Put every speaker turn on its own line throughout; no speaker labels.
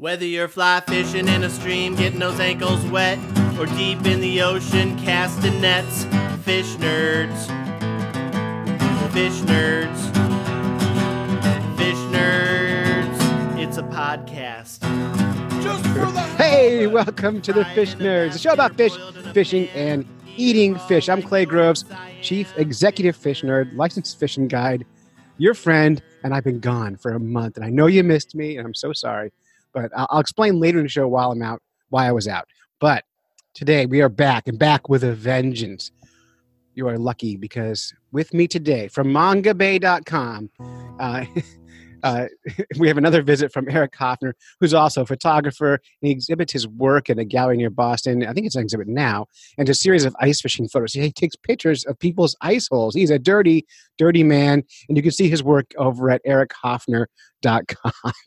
Whether you're fly fishing in a stream, getting those ankles wet, or deep in the ocean casting nets, fish nerds. Fish nerds. Fish nerds. It's a podcast.
Just for the
Hey, welcome to the Fish Nerds, a show about fish, fishing, and eating fish. I'm Clay Groves, Chief Executive Fish Nerd, licensed fishing guide, your friend, and I've been gone for a month. And I know you missed me, and I'm so sorry, but I'll, I'll explain later in the show while I'm out, why I was out. But today we are back and back with a vengeance. You are lucky because with me today from mongabay.com, uh, uh, we have another visit from Eric Hoffner, who's also a photographer. He exhibits his work in a gallery near Boston. I think it's an exhibit now, and a series of ice fishing photos. He takes pictures of people's ice holes. He's a dirty, dirty man, and you can see his work over at erichoffner.com.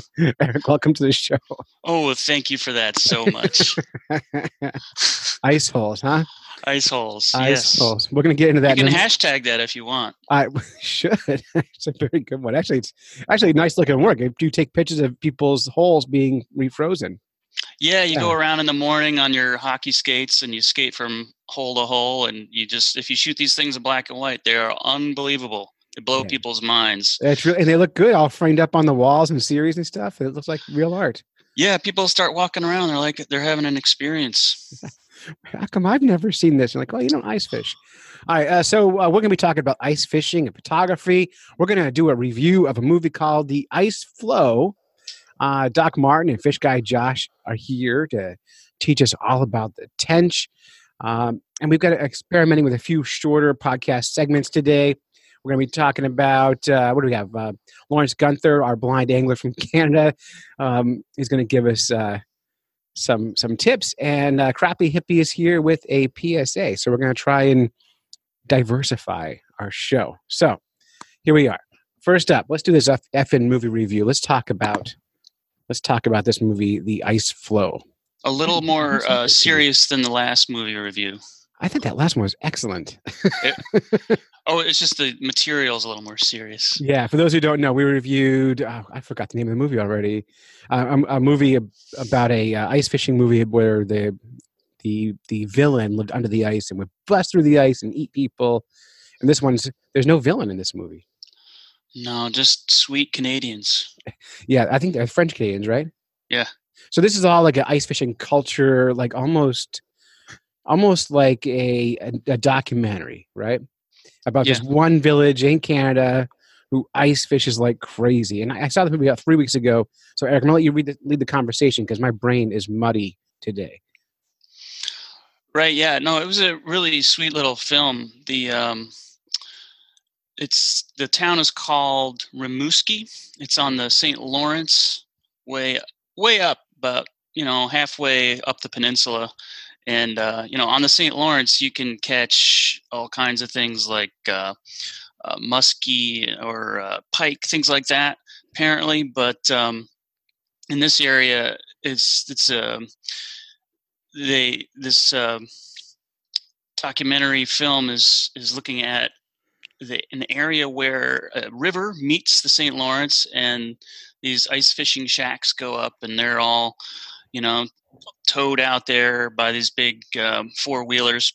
Eric, welcome to the show.
Oh, thank you for that so much.
ice holes, huh?
Ice holes.
Ice
yes.
holes. We're going to get into that.
You can hashtag that if you want.
I should. it's a very good one. Actually, it's actually nice looking work. If you take pictures of people's holes being refrozen.
Yeah, you go around in the morning on your hockey skates and you skate from hole to hole and you just if you shoot these things in black and white, they are unbelievable. They blow
Yeah.
people's minds.
It's really, and they look good, all framed up on the walls and series and stuff. It looks like real art.
Yeah, people start walking around, they're like they're having an experience.
How come I've never seen this? And like, oh, you don't ice fish. All right, uh, so uh, we're going to be talking about ice fishing and photography. We're going to do a review of a movie called The Ice Flow. Uh, Doc Martin and Fish Guy Josh are here to teach us all about the tench. Um, and we've got experimenting with a few shorter podcast segments today. We're going to be talking about uh, what do we have? Uh, Lawrence Gunther, our blind angler from Canada, um, is going to give us uh, some some tips. And uh, Crappy Hippie is here with a PSA. So we're going to try and diversify our show. So here we are. First up, let's do this F- effing movie review. Let's talk about let's talk about this movie, The Ice Flow.
A little more uh, serious than the last movie review.
I think that last one was excellent.
Oh, it's just the material's a little more serious.
Yeah, for those who don't know, we reviewed. Oh, I forgot the name of the movie already. Uh, a, a movie about a uh, ice fishing movie where the the the villain lived under the ice and would bust through the ice and eat people. And this one's there's no villain in this movie.
No, just sweet Canadians.
Yeah, I think they're French Canadians, right?
Yeah.
So this is all like an ice fishing culture, like almost, almost like a a, a documentary, right? About
Yeah.
just one village in Canada who ice fishes like crazy. And I, I saw the movie about three weeks ago. So Eric, I'm gonna let you read the, lead the conversation because my brain is muddy today.
Right. Yeah. No, it was a really sweet little film. The um, it's the town is called Rimouski. It's on the St. Lawrence way, way up, about you know halfway up the peninsula. And uh, you know, on the St. Lawrence, you can catch all kinds of things like uh, uh, muskie or uh, pike, things like that. Apparently, but um, in this area, it's it's a they this um, documentary film is is looking at the an area where a river meets the St. Lawrence and these ice fishing shacks go up and they're all you know towed out there by these big um, four wheelers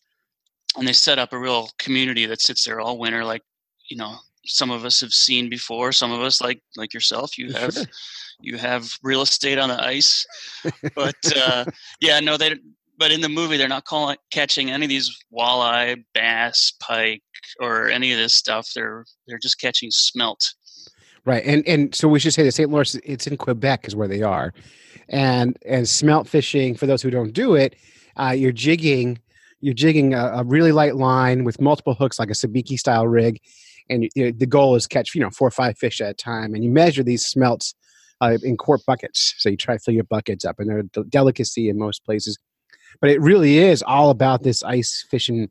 and they set up a real community that sits there all winter like you know some of us have seen before some of us like like yourself you have
Sure.
you have real estate on the ice but uh, yeah, no, they. But in the movie, they're not calling catching any of these walleye, bass, pike, or any of this stuff. They're they're just catching smelt.
Right, and and so we should say the St. Lawrence. It's in Quebec, is where they are, and and smelt fishing. For those who don't do it, uh, you're jigging, you're jigging a, a really light line with multiple hooks, like a sabiki style rig, and you, you- the goal is catch you know four or five fish at a time, and you measure these smelts uh, in quart buckets. So you try to fill your buckets up, and they're a delicacy in most places. But it really is all about this ice fishing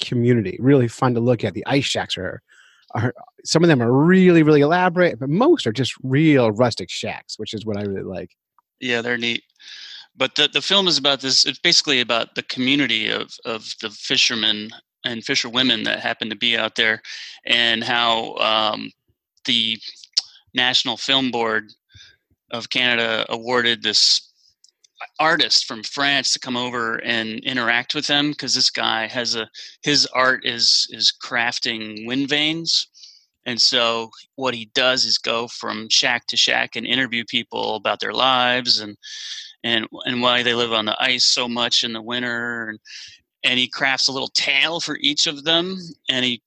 community. Really fun to look at. The ice shacks are are some of them are really really elaborate but most are just real rustic shacks which is what i really like
Yeah, they're neat. But the the film is about this. It's basically about the community of of the fishermen and fisherwomen that happen to be out there, and how um, the National Film Board of Canada awarded this artist from France to come over and interact with them because this guy has a his art is is crafting wind vanes. And so what he does is go from shack to shack and interview people about their lives and and and why they live on the ice so much in the winter. And and he crafts a little tale for each of them and he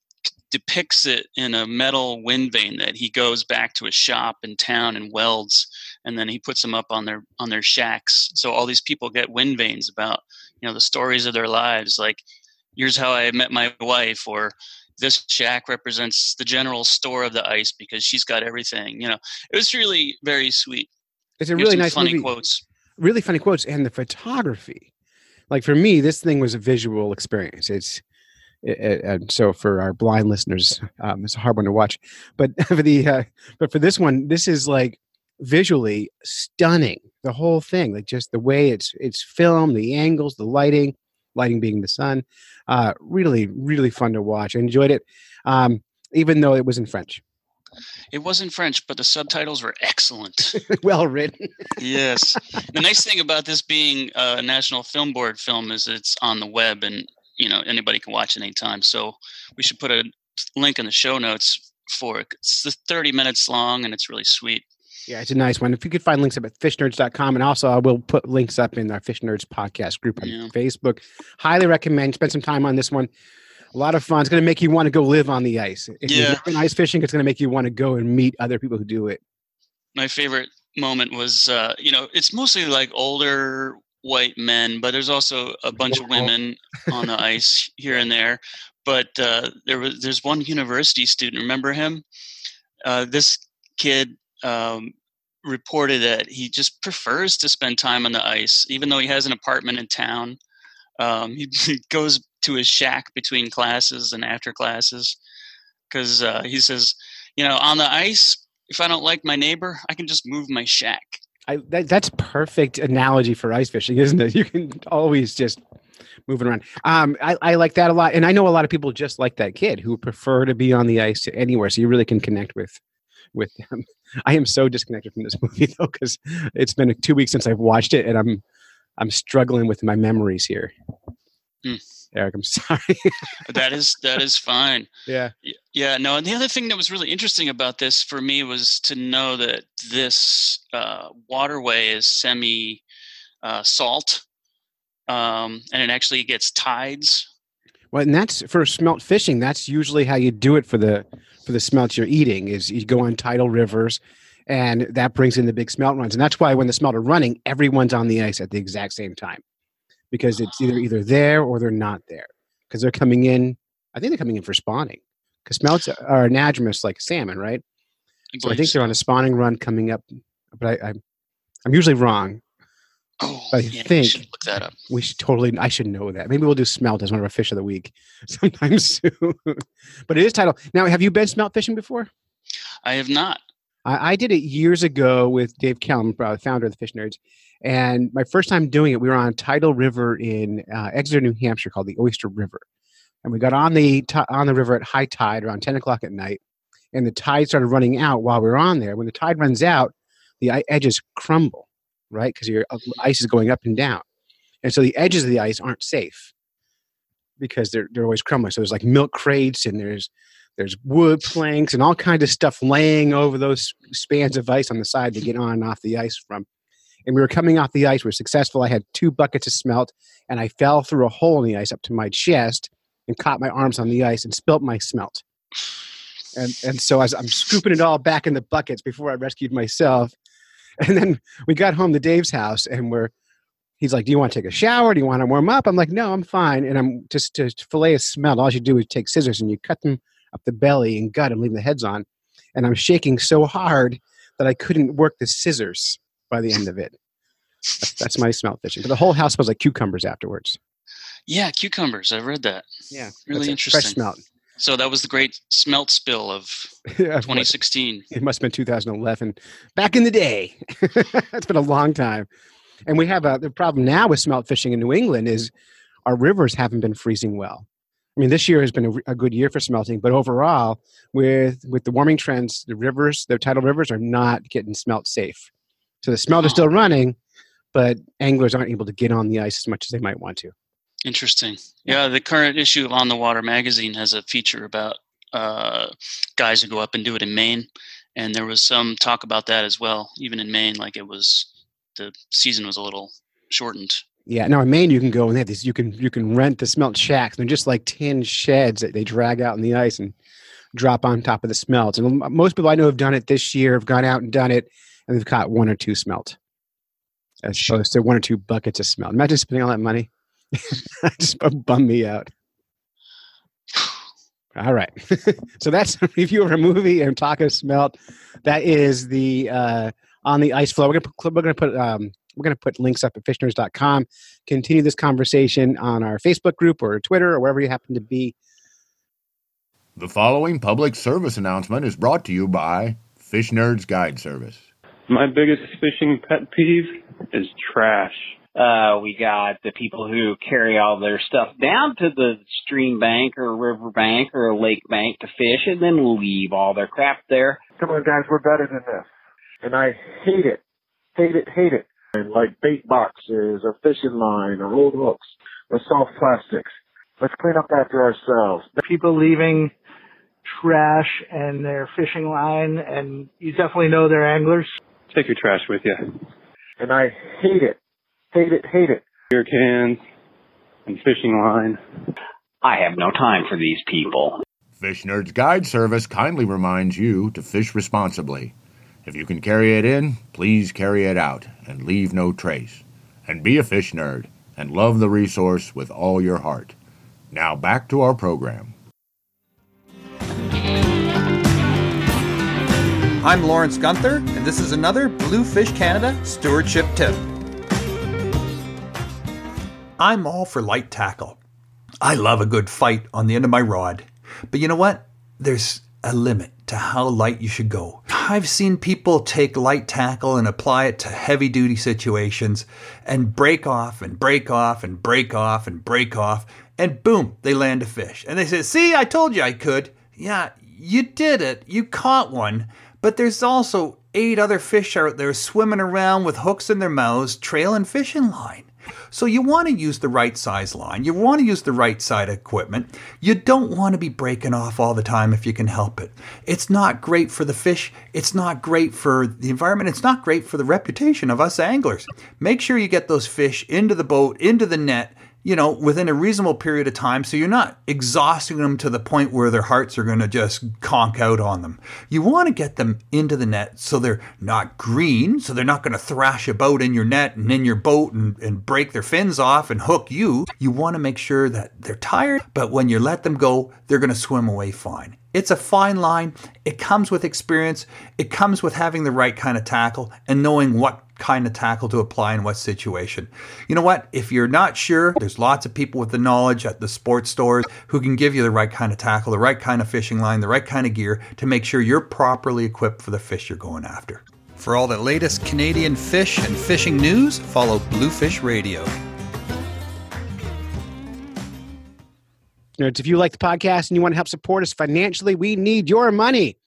depicts it in a metal wind vane that he goes back to a shop in town and welds and then he puts them up on their on their shacks. So all these people get wind vanes about you know the stories of their lives like here's how i met my wife or this shack represents the general store of the ice because she's got everything you know. It was really very sweet.
It's a really nice
funny
movie.
quotes.
Really funny quotes and the photography. Like for me this thing was a visual experience. It's and so for our blind listeners um, it's a hard one to watch. But for the uh, but for this one this is like visually stunning the whole thing like just the way it's it's filmed the angles the lighting lighting being the sun uh really really fun to watch. I enjoyed it um even though it was in french.
It was in french but the subtitles were excellent.
Well written.
Yes. The nice thing about this being a national film board film is it's on the web and you know anybody can watch it anytime. So we should put a link in the show notes for it. It's 30 minutes long and it's really sweet
yeah, it's a nice one. If you could find links up at fishnerds.com, and also I will put links up in our Fish Nerds podcast group on yeah. Facebook. Highly recommend. Spend some time on this one. A lot of fun. It's going to make you want to go live on the ice. If
yeah.
you're ice fishing, it's going to make you want to go and meet other people who do it.
My favorite moment was, uh, you know, it's mostly like older white men, but there's also a bunch of women on the ice here and there. But uh, there was there's one university student. Remember him? Uh, this kid um, reported that he just prefers to spend time on the ice, even though he has an apartment in town. Um, he, he, goes to his shack between classes and after classes because uh, he says, you know, on the ice, if I don't like my neighbor, I can just move my shack.
I, that, that's perfect analogy for ice fishing, isn't it? You can always just moving around. Um, I, I like that a lot, and I know a lot of people just like that kid who prefer to be on the ice to anywhere. So you really can connect with with them. I am so disconnected from this movie though because it's been two weeks since I've watched it, and I'm I'm struggling with my memories here. Mm. Eric, I'm sorry.
that is that is fine.
Yeah.
Yeah. No, and the other thing that was really interesting about this for me was to know that this uh, waterway is semi uh, salt, um, and it actually gets tides.
Well, and that's for smelt fishing. That's usually how you do it for the for the smelts you're eating is you go on tidal rivers and that brings in the big smelt runs. And that's why when the smelt are running everyone's on the ice at the exact same time because it's either ah. either there or they're not there because they're coming in i think they're coming in for spawning because smelts are anadromous like salmon right? So i think they're on a spawning run coming up but I, I i'm usually wrong
Oh, I yeah, think look that up.
We should totally. I should know that. Maybe we'll do smelt as one of our fish of the week sometime soon. but it is title. Now, have you been smelt fishing before?
I have not.
I, I did it years ago with Dave Kellum, uh, founder of the Fish Nerds. And my first time doing it, we were on Tidal River in uh, Exeter, New Hampshire, called the Oyster River. And we got on the t- on the river at high tide around ten o'clock at night, and the tide started running out while we were on there. When the tide runs out, the edges crumble right? Because your uh, ice is going up and down. And so the edges of the ice aren't safe because they're, they're always crumbling. So there's like milk crates and there's there's wood planks and all kinds of stuff laying over those spans of ice on the side to get on and off the ice from. And we were coming off the ice. We were successful. I had two buckets of smelt, and I fell through a hole in the ice up to my chest and caught my arms on the ice and spilt my smelt. And and so as I'm scooping it all back in the buckets before I rescued myself, And then we got home to Dave's house and we're, he's like, Do you want to take a shower? Do you want to warm up? I'm like, No, I'm fine. And I'm just to fillet a smelt. All you do is take scissors and you cut them up the belly and gut and leave the heads on. And I'm shaking so hard that I couldn't work the scissors by the end of it. That's, that's my smelt fishing. But the whole house smells like cucumbers afterwards.
Yeah, cucumbers. I read that.
Yeah,
really interesting.
Fresh smelt.
So that was the great smelt spill of yeah, 2016.
It must have been 2011. Back in the day. it's been a long time. And we have a the problem now with smelt fishing in New England is our rivers haven't been freezing well. I mean, this year has been a, a, good year for smelting, but overall, with with the warming trends, the rivers, the tidal rivers, are not getting smelt safe. So the smelt is still running, but anglers aren't able to get on the ice as much as they might want to.
Interesting. Yeah, the current issue of On the Water magazine has a feature about uh, guys who go up and do it in Maine, and there was some talk about that as well. Even in Maine, like it was the season was a little shortened.
Yeah, now in Maine you can go and they have these. You can you can rent the smelt shacks. They're just like tin sheds that they drag out in the ice and drop on top of the smelts. And most people I know have done it this year. Have gone out and done it, and they've caught one or two smelt, as opposed to one or two buckets of smelt. Imagine spending all that money. just bum me out. All right. so that's a review of a movie and talk of smelt. That is the uh, on the ice flow. We're gonna put, we're gonna put um, we're gonna put links up at fishnerds.com. Continue this conversation on our Facebook group or Twitter or wherever you happen to be.
The following public service announcement is brought to you by Fish Nerds Guide Service.
My biggest fishing pet peeve is trash.
Uh, we got the people who carry all their stuff down to the stream bank or river bank or a lake bank to fish and then leave all their crap there.
Come on, guys, we're better than this. And I hate it. Hate it, hate it. And like bait boxes or fishing line or old hooks or soft plastics. Let's clean up after ourselves.
The people leaving trash and their fishing line, and you definitely know they're anglers.
Take your trash with you.
And I hate it. Hate it, hate it.
Beer cans and fishing line.
I have no time for these people.
Fish Nerds Guide Service kindly reminds you to fish responsibly. If you can carry it in, please carry it out and leave no trace. And be a fish nerd and love the resource with all your heart. Now back to our program.
I'm Lawrence Gunther, and this is another Bluefish Canada stewardship tip. I'm all for light tackle. I love a good fight on the end of my rod. But you know what? There's a limit to how light you should go. I've seen people take light tackle and apply it to heavy duty situations and break off and break off and break off and break off, and boom, they land a fish. And they say, See, I told you I could. Yeah, you did it. You caught one. But there's also eight other fish out there swimming around with hooks in their mouths, trailing fishing line. So you want to use the right size line. You want to use the right side equipment. You don't want to be breaking off all the time if you can help it. It's not great for the fish. It's not great for the environment. It's not great for the reputation of us anglers. Make sure you get those fish into the boat, into the net, you know, within a reasonable period of time so you're not exhausting them to the point where their hearts are going to just conk out on them. You want to get them into the net so they're not green, so they're not going to thrash about in your net and in your boat and, and break their fins off and hook you. You want to make sure that they're tired, but when you let them go, they're going to swim away fine. It's a fine line. It comes with experience. It comes with having the right kind of tackle and knowing what kind of tackle to apply in what situation. You know what? If you're not sure, there's lots of people with the knowledge at the sports stores who can give you the right kind of tackle, the right kind of fishing line, the right kind of gear to make sure you're properly equipped for the fish you're going after. For all the latest Canadian fish and fishing news, follow Bluefish Radio.
Nerds, if you like the podcast and you want to help support us financially, we need your money.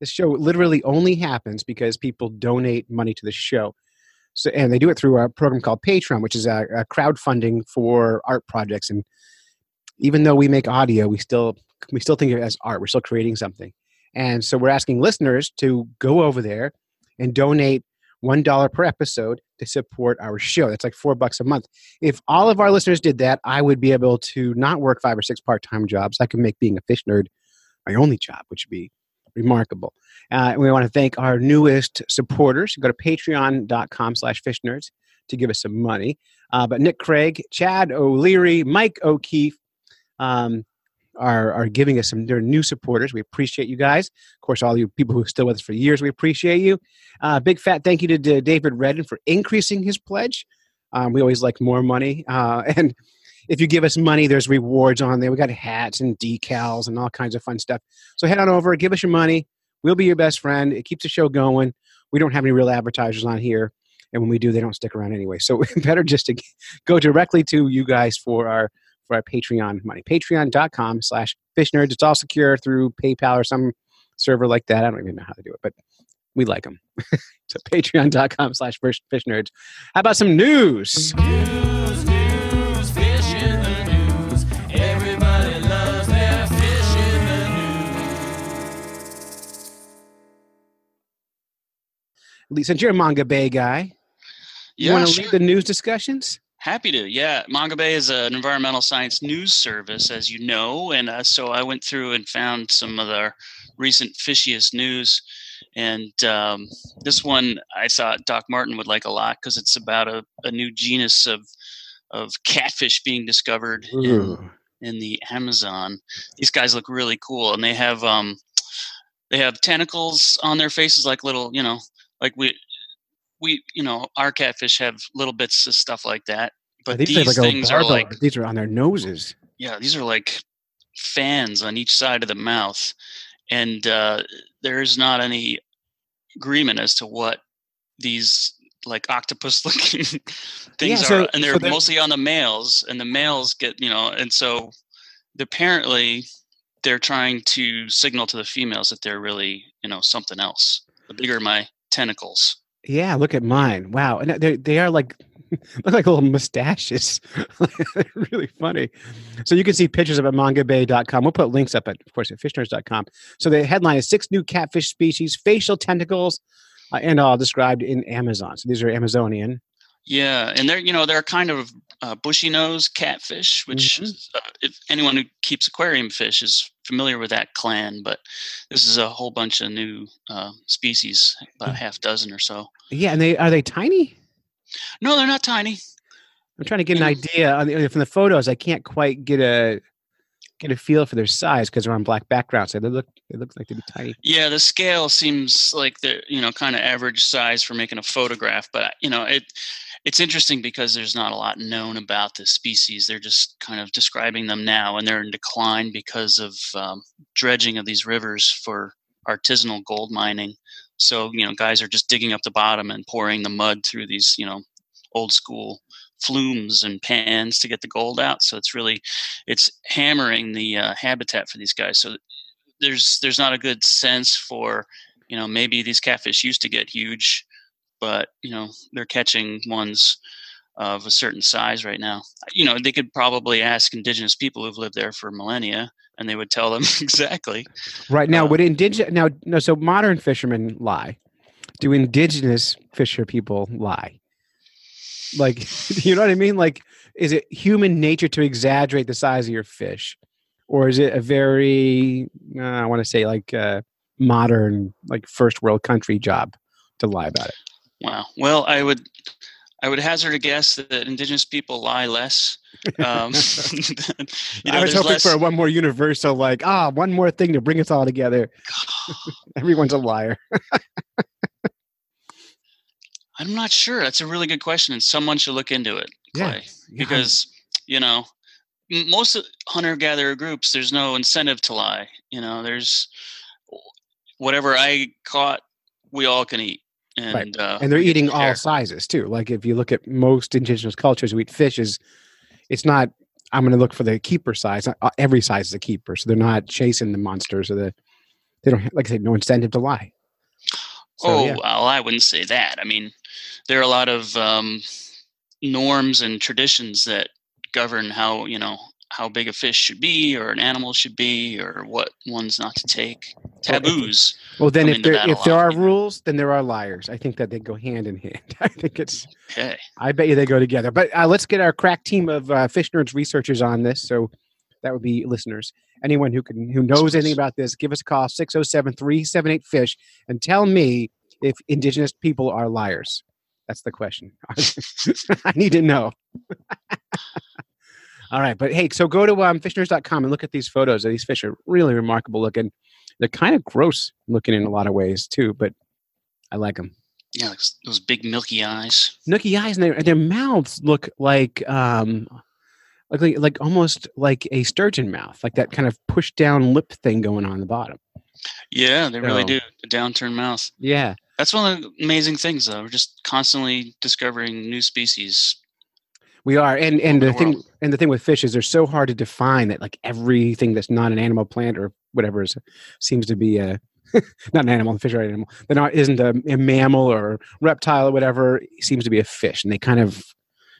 This show literally only happens because people donate money to the show. So, and they do it through a program called Patreon, which is a, a crowdfunding for art projects. And even though we make audio, we still we still think of it as art. We're still creating something. And so we're asking listeners to go over there and donate one dollar per episode to support our show. That's like four bucks a month. If all of our listeners did that, I would be able to not work five or six part-time jobs. I could make being a fish nerd my only job, which would be remarkable. Uh, we want to thank our newest supporters. Go to patreon.com slash fish nerds to give us some money. Uh, but Nick Craig, Chad O'Leary, Mike O'Keefe um, are, are giving us some they're new supporters. We appreciate you guys. Of course, all you people who are still with us for years, we appreciate you. Uh, big fat thank you to, to David Redden for increasing his pledge. Um, we always like more money. Uh, and if you give us money, there's rewards on there. We got hats and decals and all kinds of fun stuff. So head on over, give us your money. We'll be your best friend. It keeps the show going. We don't have any real advertisers on here. And when we do, they don't stick around anyway. So better just to go directly to you guys for our for our Patreon money. Patreon.com slash fish nerds. It's all secure through PayPal or some server like that. I don't even know how to do it, but we like them. so patreon.com slash fish nerds. How about some? News,
news,
Since you're a Mongabay guy, you
Yeah,
want to
sure.
lead the news discussions?
Happy to. Yeah, Mongabay is an environmental science news service, as you know, and uh, so I went through and found some of the recent fishiest news. And um, this one I thought Doc Martin would like a lot because it's about a, a new genus of of catfish being discovered in, in the Amazon. These guys look really cool, and they have um, they have tentacles on their faces, like little, you know, like we we you know our catfish have little bits of stuff like that. But
these,
these,
like
things are like
these are on their noses.
yeah, these are like fans on each side of the mouth, and uh, there is not any agreement as to what these like octopus looking things
Yeah, so-
are, and they're
so they're-
mostly on the males, and the males get you know, and so apparently they're trying to signal to the females that they're really you know something else. The bigger my tentacles.
Yeah, look at mine. Wow, and they they are like look like little mustaches. Really funny. So you can see pictures of it at mongabay.com. We'll put links up at, of course, at fishnerds.com. So the headline is six new catfish species, facial tentacles, uh, and all described in Amazon. So these are Amazonian.
Yeah, and they're you know they're kind of uh, bushy nose catfish, which is, uh, if anyone who keeps aquarium fish is familiar with that clan. But this is a whole bunch of new uh, species, about a half dozen or so.
Yeah, and they are they tiny?
No, they're not tiny.
I'm trying to get an idea on the, from the photos. I can't quite get a get a feel for their size because they're on black backgrounds. So they look they look like they'd be tiny.
Yeah, the scale seems like they're you know kind of average size for making a photograph, but you know it it's interesting because there's not a lot known about this species. They're just kind of describing them now, and they're in decline because of um, dredging of these rivers for artisanal gold mining. So you know, guys are just digging up the bottom and pouring the mud through these you know old school flumes and pans to get the gold out. So it's really it's hammering the uh, habitat for these guys. So there's there's not a good sense for you know maybe these catfish used to get huge but you know they're catching ones of a certain size right now you know they could probably ask indigenous people who've lived there for millennia and they would tell them exactly
Right now, would indigenous now no? So modern fishermen lie. Do indigenous fisher people lie? Like, you know what I mean? Like, is it human nature to exaggerate the size of your fish, or is it a very uh, I want to say like uh, modern, like first world country job to lie about it?
Wow well i would i would hazard a guess that indigenous people lie less um, you know,
I was hoping
less-
for one more universal, like ah, one more thing to bring us all together. Everyone's a liar.
I'm not sure. That's a really good question, and someone should look into it, Clay.
yeah,
because you know, most hunter-gatherer groups, there's no incentive to lie. You know, there's whatever I caught, we all can eat, and
right.
uh,
and they're eating all sizes too. Like if you look at most indigenous cultures who eat fish, is it's not. I'm going to look for the keeper size. Not, uh, every size is a keeper, so they're not chasing the monsters or the. They don't like I said, no incentive to lie. So,
oh
yeah.
well, I wouldn't say that. I mean, there are a lot of um, norms and traditions that govern how you know how big a fish should be, or an animal should be, or what ones not to take. Taboos.
Well, then if there if there are rules, then there are liars. I think that they go hand in hand. I think it's.
Okay.
I bet you they go together. But uh, let's get our crack team of uh, fish nerds researchers on this. So that would be listeners. Anyone who can who knows anything about this, give us a call 607-378 fish and tell me if indigenous people are liars. That's the question. I need to know. All right, but hey, so go to um, fishnerds.com and look at these photos. These fish are really remarkable looking. They're kind of gross looking in a lot of ways too, but I like them.
Yeah, those- those big milky eyes.
Nookie eyes and their, and their mouths look like um like, like like almost like a sturgeon mouth, like that kind of push down lip thing going on the bottom.
Yeah, they really do. The downturned mouth.
Yeah.
That's one of the amazing things, though. We're just constantly discovering new species.
We are, and and the
the
thing
world.
and the thing with fish is they're so hard to define that like everything that's not an animal, plant, or whatever is seems to be a not an animal, fish are an animal. They're not isn't a, a mammal or reptile or whatever. Seems to be a fish, and they kind of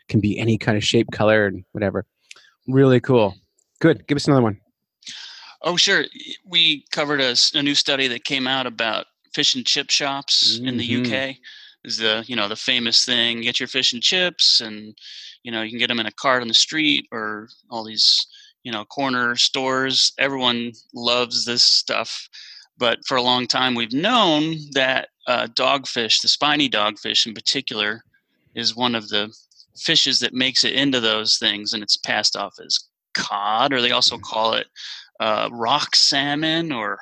can be any kind of shape, color, and whatever. Really cool. Good. Give us another one.
Oh, sure. We covered a new study that came out about fish and chip shops in the
Mhm.
UK. Is the you know the famous thing? Get your fish and chips, and you know you can get them in a cart on the street or all these you know corner stores. Everyone loves this stuff, but for a long time we've known that uh, dogfish, the spiny dogfish in particular, is one of the fishes that makes it into those things, and it's passed off as cod, or they also call it uh, rock salmon or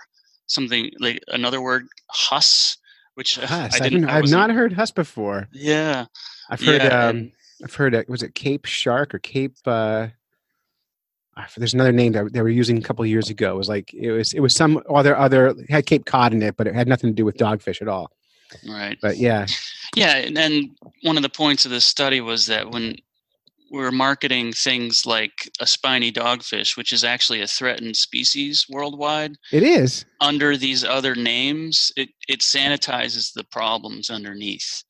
something like another word huss which
Huss.
i
I've,
didn't
been-
I
I've
wasn't-
heard Huss before.
yeah
I've heard.
Yeah,
um,
and-
I've heard. Uh, was it Cape Shark or Cape? Uh, there's another name that they were using a couple of years ago. It was like it was. It was some other other it had Cape Cod in it, but it had nothing to do with dogfish at all.
right
But yeah,
yeah and, and one of the points of this study was that when we're marketing things like a spiny dogfish which is actually a threatened species worldwide
it is.
under these other names it, it sanitizes the problems underneath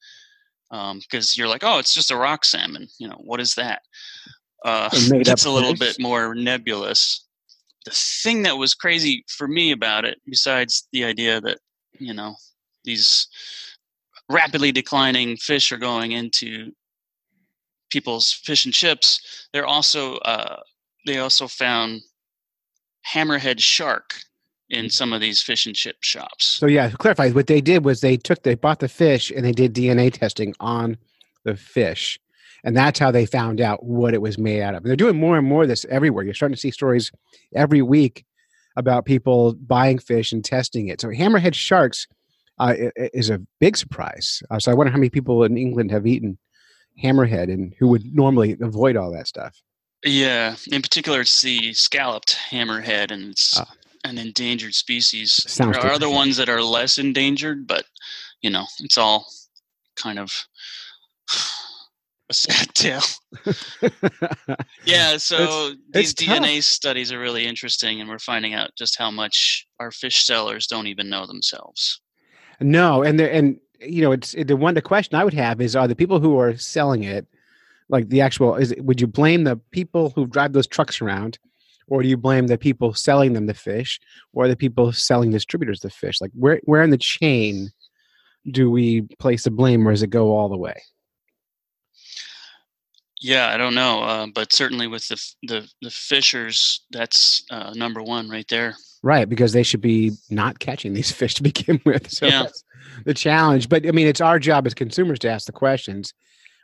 because you're like oh it's just a rock salmon you know what is that uh,
A
it's a little
fish.
bit more nebulous the thing that was crazy for me about it besides the idea that you know these rapidly declining fish are going into people's fish and chips they're also uh, they also found hammerhead shark in some of these fish and chip shops
So yeah, to clarify, what they did was they took they bought the fish and they did DNA testing on the fish, and that's how they found out what it was made out of. And they're doing more and more of this everywhere. You're starting to see stories every week about people buying fish and testing it. So hammerhead sharks uh, is a big surprise. Uh, so I wonder how many people in England have eaten hammerhead and who would normally avoid all that stuff.
Yeah, in particular, it's the scalloped hammerhead, and it's
Ah.
an endangered species.
Sounds
there are other ones that are less endangered, but you know, it's all kind of a sad tale. Yeah, so these
it's tough.
DNA studies are really interesting, and we're finding out just how much our fish sellers don't even know themselves.
No, and and you know, it's the one the question I would have is are the people who are selling it like the actual is it- would you blame the people who drive those trucks around or do you blame the people selling them the fish or the people selling distributors the fish? Like where where in the chain do we place the blame or does it go all the way?
Yeah, I don't know, uh, but certainly with the the the fishers, that's uh, number one right there.
Right, because they should be not catching these fish to begin with. So
Yeah.
that's the challenge. But I mean, it's our job as consumers to ask the questions.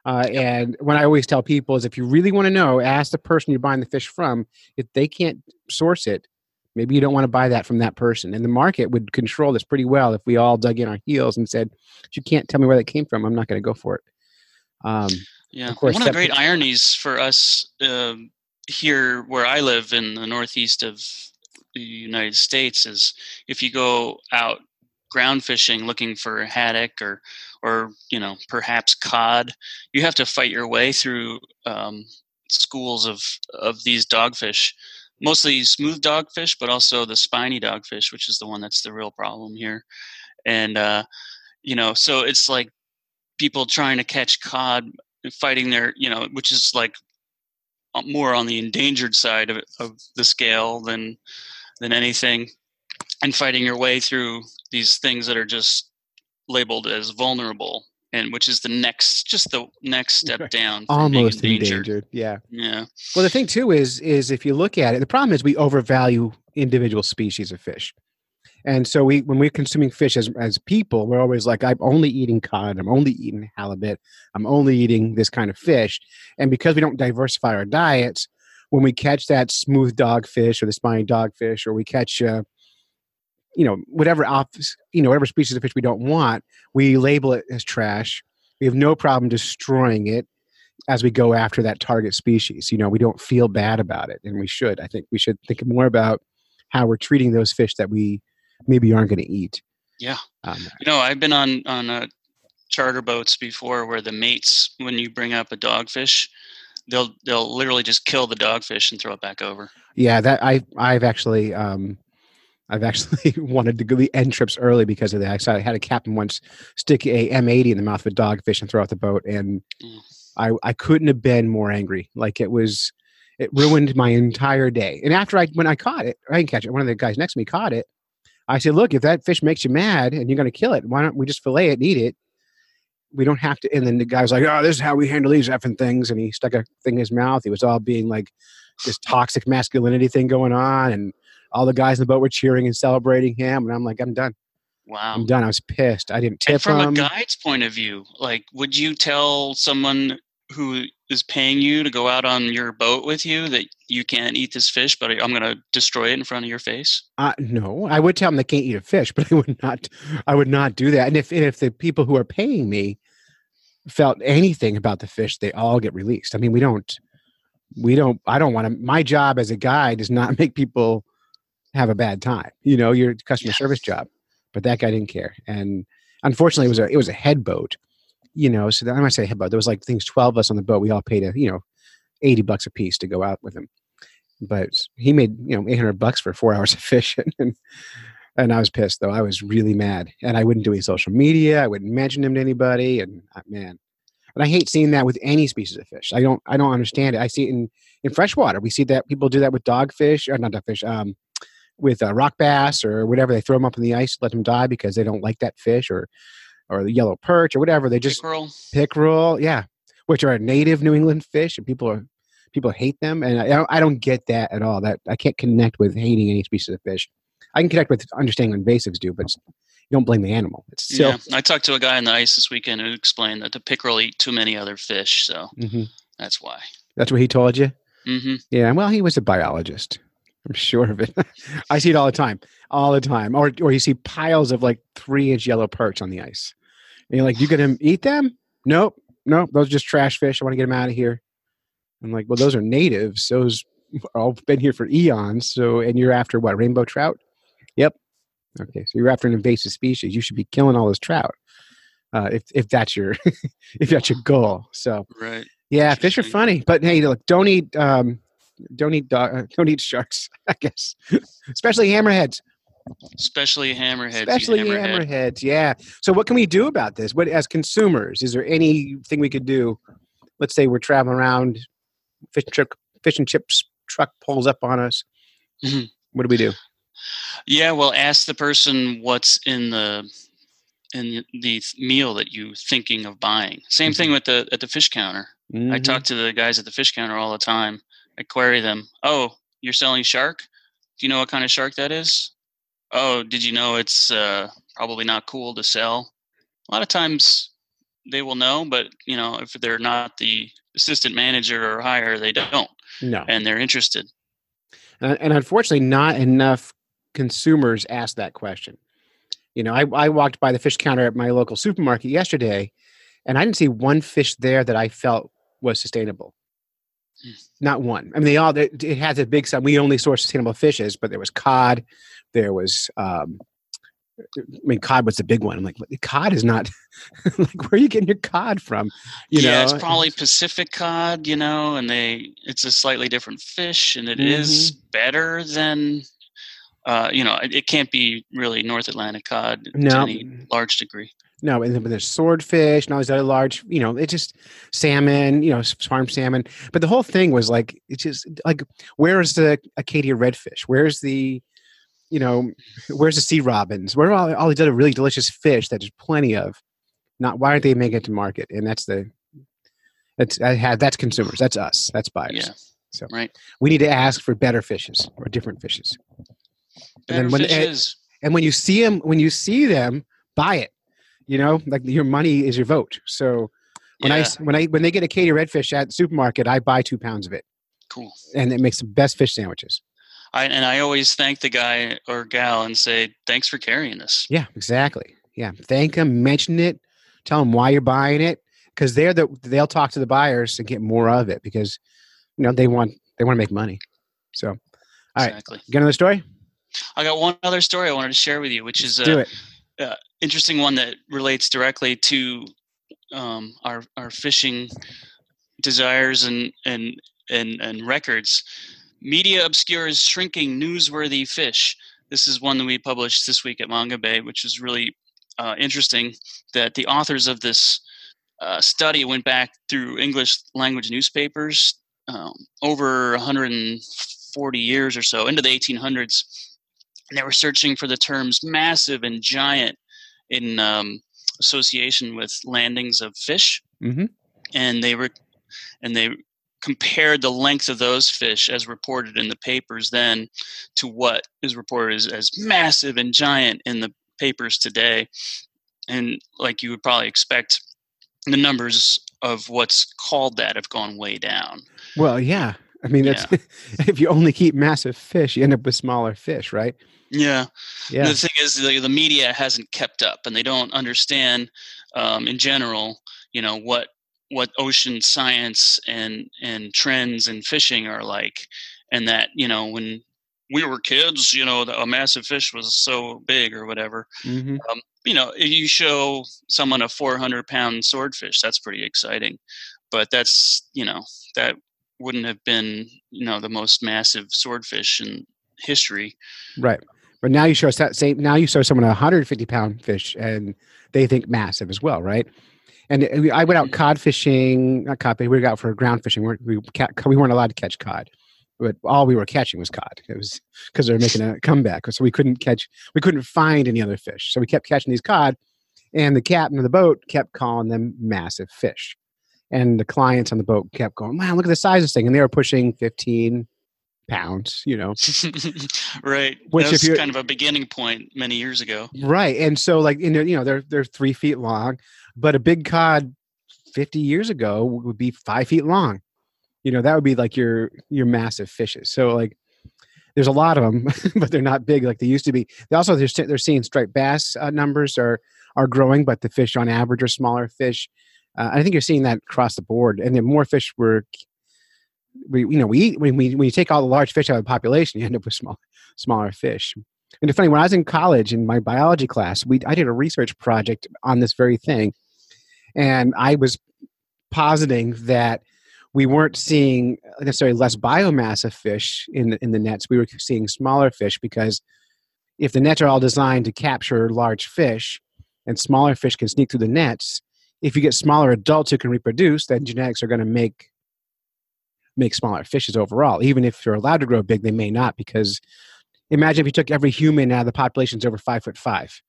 Uh, and what I always tell people is if you really want to know, ask the person you're buying the fish from. If they can't source it, maybe you don't want to buy that from that person. And the market would control this pretty well if we all dug in our heels and said, if you can't tell me where that came from, I'm not going to go for it. Um,
Yeah,
Of course,
one of the great ironies for us um here, where I live in the northeast of the United States, is if you go out ground fishing looking for haddock or, or you know, perhaps cod, you have to fight your way through um, schools of of these dogfish, mostly smooth dogfish, but also the spiny dogfish, which is the one that's the real problem here, and uh, you know, so it's like people trying to catch cod fighting their you know which is like uh, more on the endangered side of, of the scale than than anything and fighting your way through these things that are just labeled as vulnerable and which is the next just the next step down from being
almost
endangered.
endangered. Yeah.
yeah
Well, the thing too is is if you look at it, the problem is we overvalue individual species of fish, and so we when we're consuming fish as as people, we're always like, I'm only eating cod, I'm only eating halibut, I'm only eating this kind of fish, and because we don't diversify our diets, when we catch that smooth dogfish or the spiny dogfish, or we catch, uh, you know, whatever off, you know, whatever species of fish we don't want, we label it as trash. We have no problem destroying it as we go after that target species. You know, we don't feel bad about it, and we should. I think we should think more about how we're treating those fish that we maybe you aren't going to eat.
yeah
Um,
you know i've been on on uh, charter boats before where the mates when you bring up a dogfish they'll they'll literally just kill the dogfish and throw it back over
yeah, that I I've actually um, I've actually wanted to go the end trips early because of that. I I had a captain once stick a M80 in the mouth of a dogfish and throw out the boat, and
Mm.
I I couldn't have been more angry. Like it was, it ruined my entire day. And after I when I caught it, I didn't catch it. One of the guys next to me caught it. I said, "Look, if that fish makes you mad and you're going to kill it, why don't we just fillet it and eat it? We don't have to." And then the guy was like, "Oh, this is how we handle these effing things," and he stuck a thing in his mouth. He was all being like this toxic masculinity thing going on, and all the guys in the boat were cheering and celebrating him. And I'm like, I'm done.
Wow.
I'm done. I was pissed. I didn't tip
and from
him.
a guide's point of view, like, would you tell someone who is paying you to go out on your boat with you that you can't eat this fish, but I'm going to destroy it in front of your face?
Uh, no, I would tell them they can't eat a fish, but I would not. I would not do that. And if and if the people who are paying me felt anything about the fish, they all get released. I mean, we don't. We don't. I don't want to. My job as a guide is not make people have a bad time. You know, your customer service job. But that guy didn't care, and unfortunately, it was a it was a head boat. You know, so that, I might say boat. There was like things twelve of us on the boat. We all paid a you know eighty bucks a piece to go out with him. But he made you know eight hundred bucks for four hours of fishing, and and I was pissed though. I was really mad, and I wouldn't do any social media. I wouldn't mention him to anybody, and uh, man, and I hate seeing that with any species of fish. I don't I don't understand it. I see it in in freshwater. We see that people do that with dogfish or not dogfish. Um, with uh, rock bass or whatever, they throw them up in the ice, let them die because they don't like that fish, or or the yellow perch or whatever. They just
Pickerel?
pickerel, yeah, which are a native New England fish, and people are people hate them, and I, I don't- get that at all. That I can't connect with hating any species of fish. I can connect with understanding what invasives do, but you don't blame the animal. It's still
yeah, I talked to a guy on the ice this weekend who explained that the pickerel eat too many other fish, so
Mhm.
that's why.
that's what he told you.
hmm
Yeah, well, he was a biologist. I'm sure of it. I see it all the time, all the time. Or or you see piles of like three inch yellow perch on the ice, and you're like, "You gonna eat them? Nope, nope. Those are just trash fish. I want to get them out of here." I'm like, "Well, those are natives. Those all been here for eons. So, and you're after what? Rainbow trout? Yep. Okay, so you're after an invasive species. You should be killing all those trout. Uh, if if that's your if that's your goal. So
Right.
yeah, fish are funny, but hey, look, don't eat um, don't eat dog, uh, don't eat sharks. I guess, especially hammerheads.
Especially hammerheads.
Especially
hammerhead.
hammerheads. Yeah. So, what can we do about this? What as consumers, is there anything we could do? Let's say we're traveling around, fish and chip, fish and chips truck pulls up on us.
Mhm.
What do we do?
Yeah, well, ask the person what's in the in the meal that you thinking of buying. Same thing with the at the fish counter. I
Mhm.
talk to the guys at the fish counter all the time. I query them. Oh, you're selling shark? Do you know what kind of shark that is? Oh, did you know it's uh, probably not cool to sell? A lot of times they will know, but you know if they're not the assistant manager or higher, they don't,
No.
and they're interested.
and, and unfortunately not enough consumers ask that question you know I, I walked by the fish counter at my local supermarket yesterday and i didn't see one fish there that i felt was sustainable not one i mean they all it, it has a big side we only source sustainable fishes but there was cod there was um I mean, cod was the big one. I'm like, cod is not like where are you getting your cod from? You
yeah,
know,
it's probably Pacific cod, you know, and they it's a slightly different fish, and it is
Mm-hmm.
better than, uh, you know, it, it can't be really North Atlantic cod to
No.
any large degree.
No, and then there's swordfish and all these other large, you know, it's just salmon, you know, farm salmon. But the whole thing was like, it's just like, where's the Acadian redfish? Where's the, you know, where's the sea robins? Where are all, all these other really delicious fish that there's plenty of? Not why aren't they making it to market? And that's the, that's I had that's consumers, that's us, that's buyers.
Yeah.
So
Right.
we need to ask for better fishes or different fishes.
Better
when, and-
fishes.
and when you see them, when you see them, buy it. You know, like your money is your vote. So when I
Yeah.
s- when I when they get Acadian redfish at the supermarket, I buy two pounds of it,
Cool.
and it makes the best fish sandwiches.
I, and I always thank the guy or gal and say, "Thanks for carrying this."
Yeah, exactly. Yeah, thank them, mention it, tell them why you're buying it, because they're the they'll talk to the buyers and get more of it because you know they want they want to make money. So, all right,
Exactly.
get another story.
I got one other story I wanted to share with you, which is
Do
a
it.
uh, interesting one that relates directly to um, our our fishing desires and and and and records. Media obscures shrinking newsworthy fish. this is one that we published this week at Mongabay, which was really uh, interesting. That the authors of this uh, study went back through English language newspapers um, over 140 years or so into the 1800s, and they were searching for the terms massive and giant in um, association with landings of fish,
Mm-hmm.
and they were and they compared the length of those fish as reported in the papers then to what is reported as, as massive and giant in the papers today and like you would probably expect the numbers of what's called that have gone way down
Well, yeah. I mean, that's if you only keep massive fish, you end up with smaller fish, right?
yeah
Yeah.
the thing is the, the media hasn't kept up and they don't understand um, in general you know what what ocean science and and trends and fishing are like and that you know when we were kids you know the, a massive fish was so big or whatever
Mm-hmm.
um, you know if you show someone a 400 pound swordfish that's pretty exciting but that's you know that wouldn't have been you know the most massive swordfish in history
Right. But now you show us that same. Now you show someone a 150 pound fish, and they think massive as well, right? And I went out mm. cod fishing. Not cod, fishing, we were out for ground fishing. We weren't, we, we weren't allowed to catch cod, but all we were catching was cod. It was because they were making a comeback, so we couldn't catch. We couldn't find any other fish, so we kept catching these cod. And the captain of the boat kept calling them massive fish, and the clients on the boat kept going, "Wow, look at the size of this thing!" And they were pushing 15 pounds. You know,
right
Which
that
if
was
you're-
kind of a beginning point many years ago
Right. And so like in you know, they're they're three feet long, but a big cod 50 years ago would be five feet long. You know, that would be like your your massive fishes. So like there's a lot of them, but they're not big like they used to be. They also they're, they're seeing striped bass uh, numbers are are growing, but the fish on average are smaller fish. Uh, I think you're seeing that across the board, and the more fish we're we you know we eat when we when you take all the large fish out of the population, you end up with small smaller fish. And it's funny when I was in college in my biology class, we I did a research project on this very thing, and I was positing that we weren't seeing necessarily less biomass of fish in the, in the nets. We were seeing smaller fish because if the nets are all designed to capture large fish, and smaller fish can sneak through the nets, if you get smaller adults who can reproduce, then genetics are going to make make smaller fishes overall. Even if you're allowed to grow big, they may not because imagine if you took every human out of the population's over five foot five.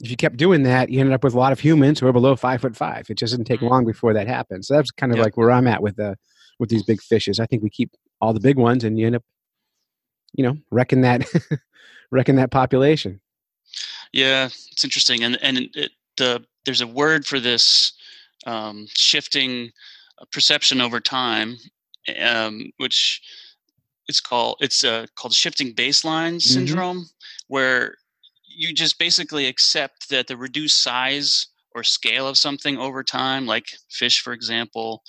If you kept doing that, you ended up with a lot of humans who are below five foot five. It just doesn't take long before that happens. So that's kind of
Yep.
like where I'm at with the with these big fishes. I think we keep all the big ones, and you end up, you know, wrecking that wrecking that population.
Yeah, it's interesting, and and it, the there's a word for this um, shifting uh, perception over time, um, which it's called it's uh, called shifting baseline syndrome, where you just basically accept that the reduced size or scale of something over time, like fish, for example,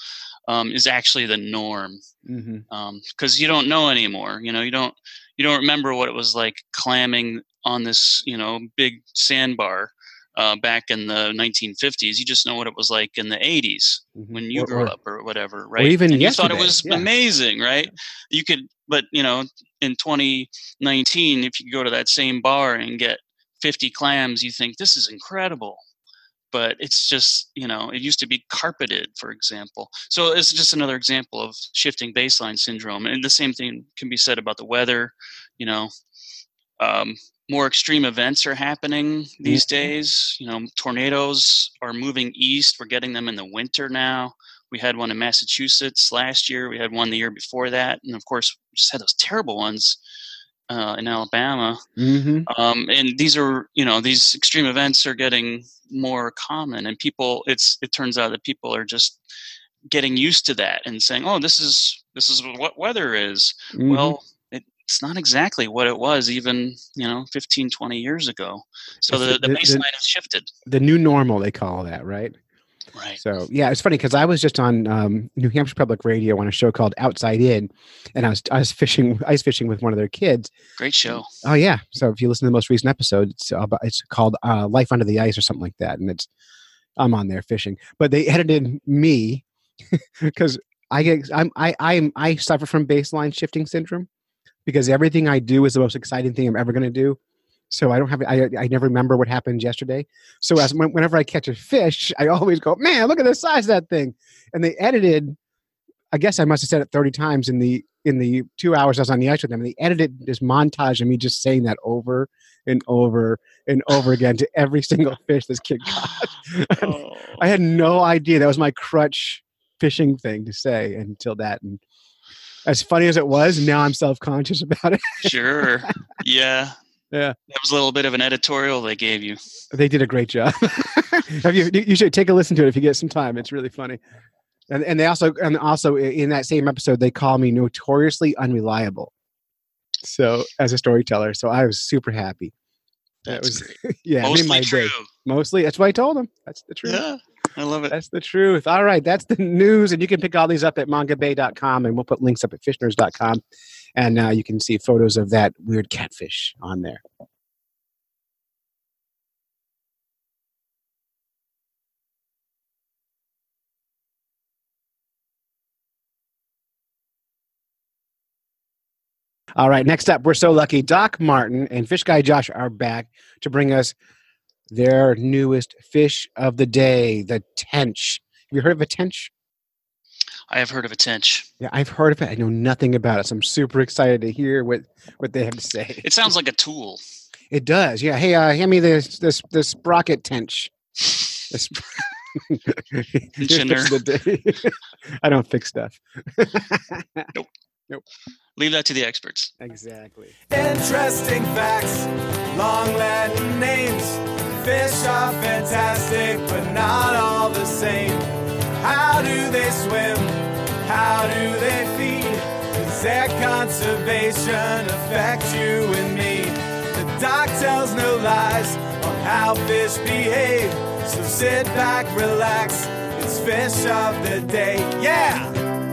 um, is actually the norm
Mm-hmm.
because you don't know anymore. You know, you don't you don't remember what it was like clamming on this you know big sandbar uh, back in the 1950s. You just know what it was like in the 80s when you
Or-
grew
or-
up or whatever, right?
even
and you thought it was
yeah.
amazing, right? You could, but you know, in 2019, if you go to that same bar and get 50 clams, you think this is incredible. But it's just, you know, it used to be carpeted, for example. So it's just another example of shifting baseline syndrome. And the same thing can be said about the weather. You know, um, more extreme events are happening these days. You know, tornadoes are moving east. We're getting them in the winter now. We had one in Massachusetts last year. We had one the year before that, and of course, we just had those terrible ones uh, in Alabama.
Mm-hmm.
Um, and these are, you know, these extreme events are getting more common, and people. It's it turns out that people are just getting used to that and saying, "Oh, this is this is what weather is."
Mhm.
Well, it's not exactly what it was even, you know, 15, 20 years ago. So the,
the-
the
the- the-
baseline has shifted.
the new normal they call that right
Right.
so yeah it's funny because i was just on um, new hampshire public radio on a show called outside in and i was i was fishing ice fishing with one of their kids
Great show.
oh yeah so if you listen to the most recent episode it's about it's called uh, life under the ice or something like that and it's i'm on there fishing but they edited me because i get i'm i i'm i suffer from baseline shifting syndrome because everything I do is the most exciting thing I'm ever going to do. So I don't have I I never remember what happened yesterday. So as whenever I catch a fish, I always go, man, look at the size of that thing. And they edited. I guess I must have said it 30 times in the in the two hours I was on the ice with them. And they edited this montage of me just saying that over and over and over again to every single fish this kid caught.
Oh.
I had oh. no idea that was my crutch fishing thing to say until that. And as funny as it was, now I'm self conscious about it.
Sure. Yeah.
Yeah.
That was a little bit of an editorial they gave you.
They did a great job. Have you? You should take a listen to it if you get some time. It's really funny. And and they also and also in that same episode they call me notoriously unreliable. So as a storyteller, so I was super happy. That was yeah,
Mostly
my day.
true.
Mostly, that's what I told them. That's the truth.
Yeah. I love it.
That's the truth. All right, that's the news, and you can pick all these up at mongabay.com, and we'll put links up at fishnerds.com, and uh, you can see photos of that weird catfish on there. All right, next up, we're so lucky. Doc Martin and Fish Guy Josh are back to bring us their newest fish of the day, the tench. Have you heard of a tench?
I have heard of a tench.
Yeah, I've heard of it. I know nothing about it, so I'm super excited to hear what what they have to say.
It sounds like a tool.
It does, yeah. Hey, uh, hand me this this this sprocket tench. This Here's
Tensioner.
fix of the day. I don't fix stuff.
Nope.
Nope.
Leave that to the experts.
Exactly.
Interesting facts, long Latin names. Fish are fantastic, but not all the same. How do they swim? How do they feed? Does their conservation affect you and me? The doc tells no lies on how fish behave. So sit back, relax. It's fish of the day. Yeah!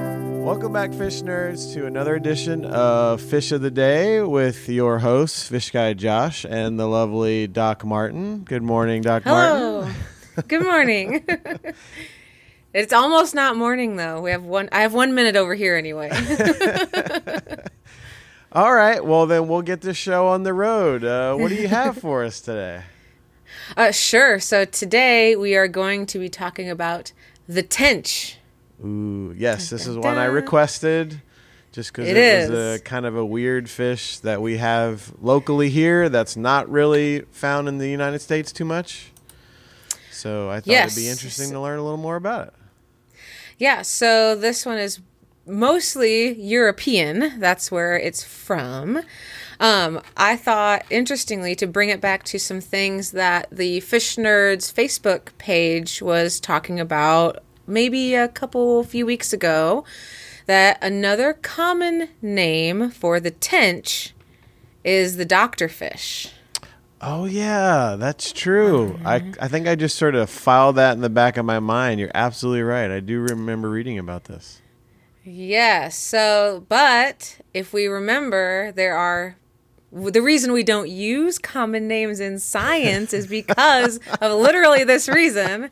Welcome back, fish nerds, to another edition of Fish of the Day with your hosts, Fish Guy Josh and the lovely Doc Martin. Good morning, Doc
Hello.
Martin.
Good morning. it's almost not morning though. We have one. I have one minute over here anyway.
All right, well, then we'll get this show on the road. Uh, what do you have for us today?
uh, sure. So today we are going to be talking about the tench.
Ooh, yes, this is one I requested just because
It
it, was a kind of a weird fish that we have locally here that's not really found in the United States too much. So I thought it'd be interesting to learn a little more about it.
Yeah. So this one is mostly European. That's where it's from. Um, I thought, interestingly, to bring it back to some things that the Fish Nerds Facebook page was talking about maybe a couple, few weeks ago, that another common name for the tench is the doctor fish.
Oh yeah, that's true. I I think I just sort of filed that in the back of my mind. You're absolutely right. I do remember reading about this.
Yes. So, but if we remember, there are the reason we don't use common names in science is because of literally this reason.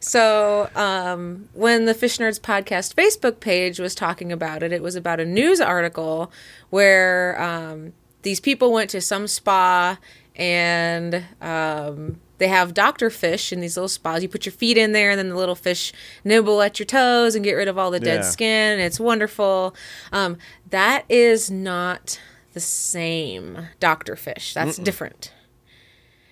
So, um, when the Fish Nerds podcast Facebook page was talking about it, it was about a news article where um, these people went to some spa and um, they have doctor fish in these little spas. You put your feet in there, and then the little fish nibble at your toes and get rid of all the dead
Yeah.
skin. It's wonderful. Um, that is not the same doctor fish. That's
Mm-mm.
different.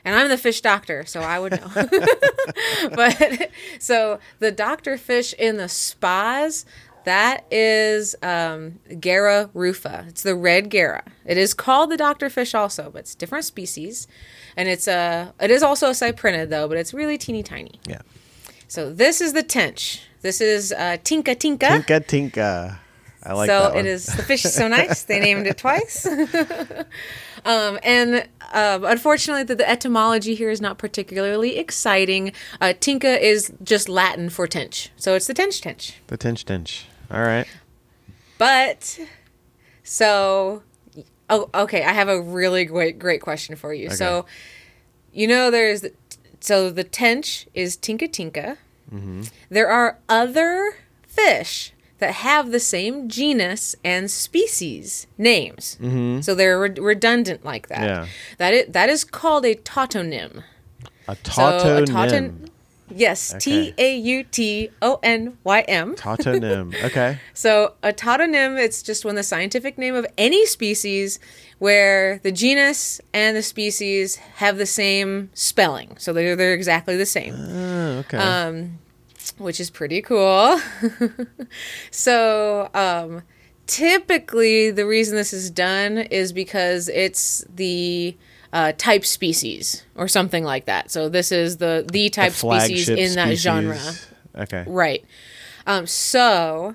And I'm the fish doctor, so I would know. but so the doctor fish in the spas, that is um, Gara rufa. It's the red Gara. It is called the doctor fish also, but it's different species. And it's a, it is also a cyprinid though, but it's really teeny tiny.
Yeah.
So this is the tench. This is uh, Tinca Tinca.
Tinca Tinca. I like
so it is the fish is so nice they named it twice. um, and um, unfortunately, the, the etymology here is not particularly exciting. Uh, tinca is just Latin for tench, so it's the tench tench.
The tinch tinch. All right.
But so, oh, okay. I have a really great great question for you.
Okay.
So, you know, there's so the tench is Tinca Tinca.
Mm-hmm.
There are other fish that have the same genus and species names.
Mhm.
So they're re- redundant like that.
Yeah.
That is, that is called a tautonym.
A
So a
tautonym.
tauton- Yes. T A U T O N Y M.
Tautonym. Okay.
So a tautonym, it's just when the scientific name of any species where the genus and the species have the same spelling. So they're, they're exactly the same.
Oh, okay.
Um, which is pretty cool. so um, typically the reason this is done is because it's the uh, type species or something like that. So this is the the type species in that
species.
genre.
Okay.
Right. Um, so,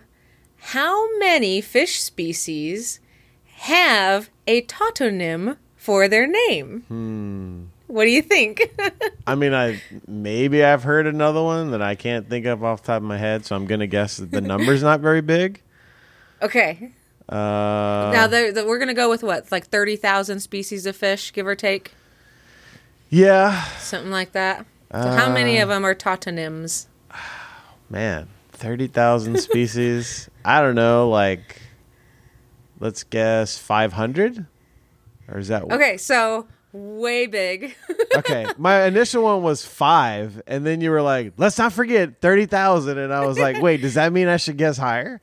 how many fish species have a tautonym for their name?
Hmm.
What do you think?
I mean, I maybe I've heard another one that I can't think of off the top of my head, so I'm gonna guess that the number's not very big.
okay.
Uh,
now, the, the, we're going to go with what? Like 30,000 species of fish, give or take?
yeah,
Something like that. So, how many
Uh,
of them are tautonyms?
man, thirty thousand species. I don't know, like let's guess five hundred, or is that
Okay, so way big.
okay, my initial one was five, and then you were like, "Let's not forget thirty thousand, and I was like, "Wait, does that mean I should guess higher?"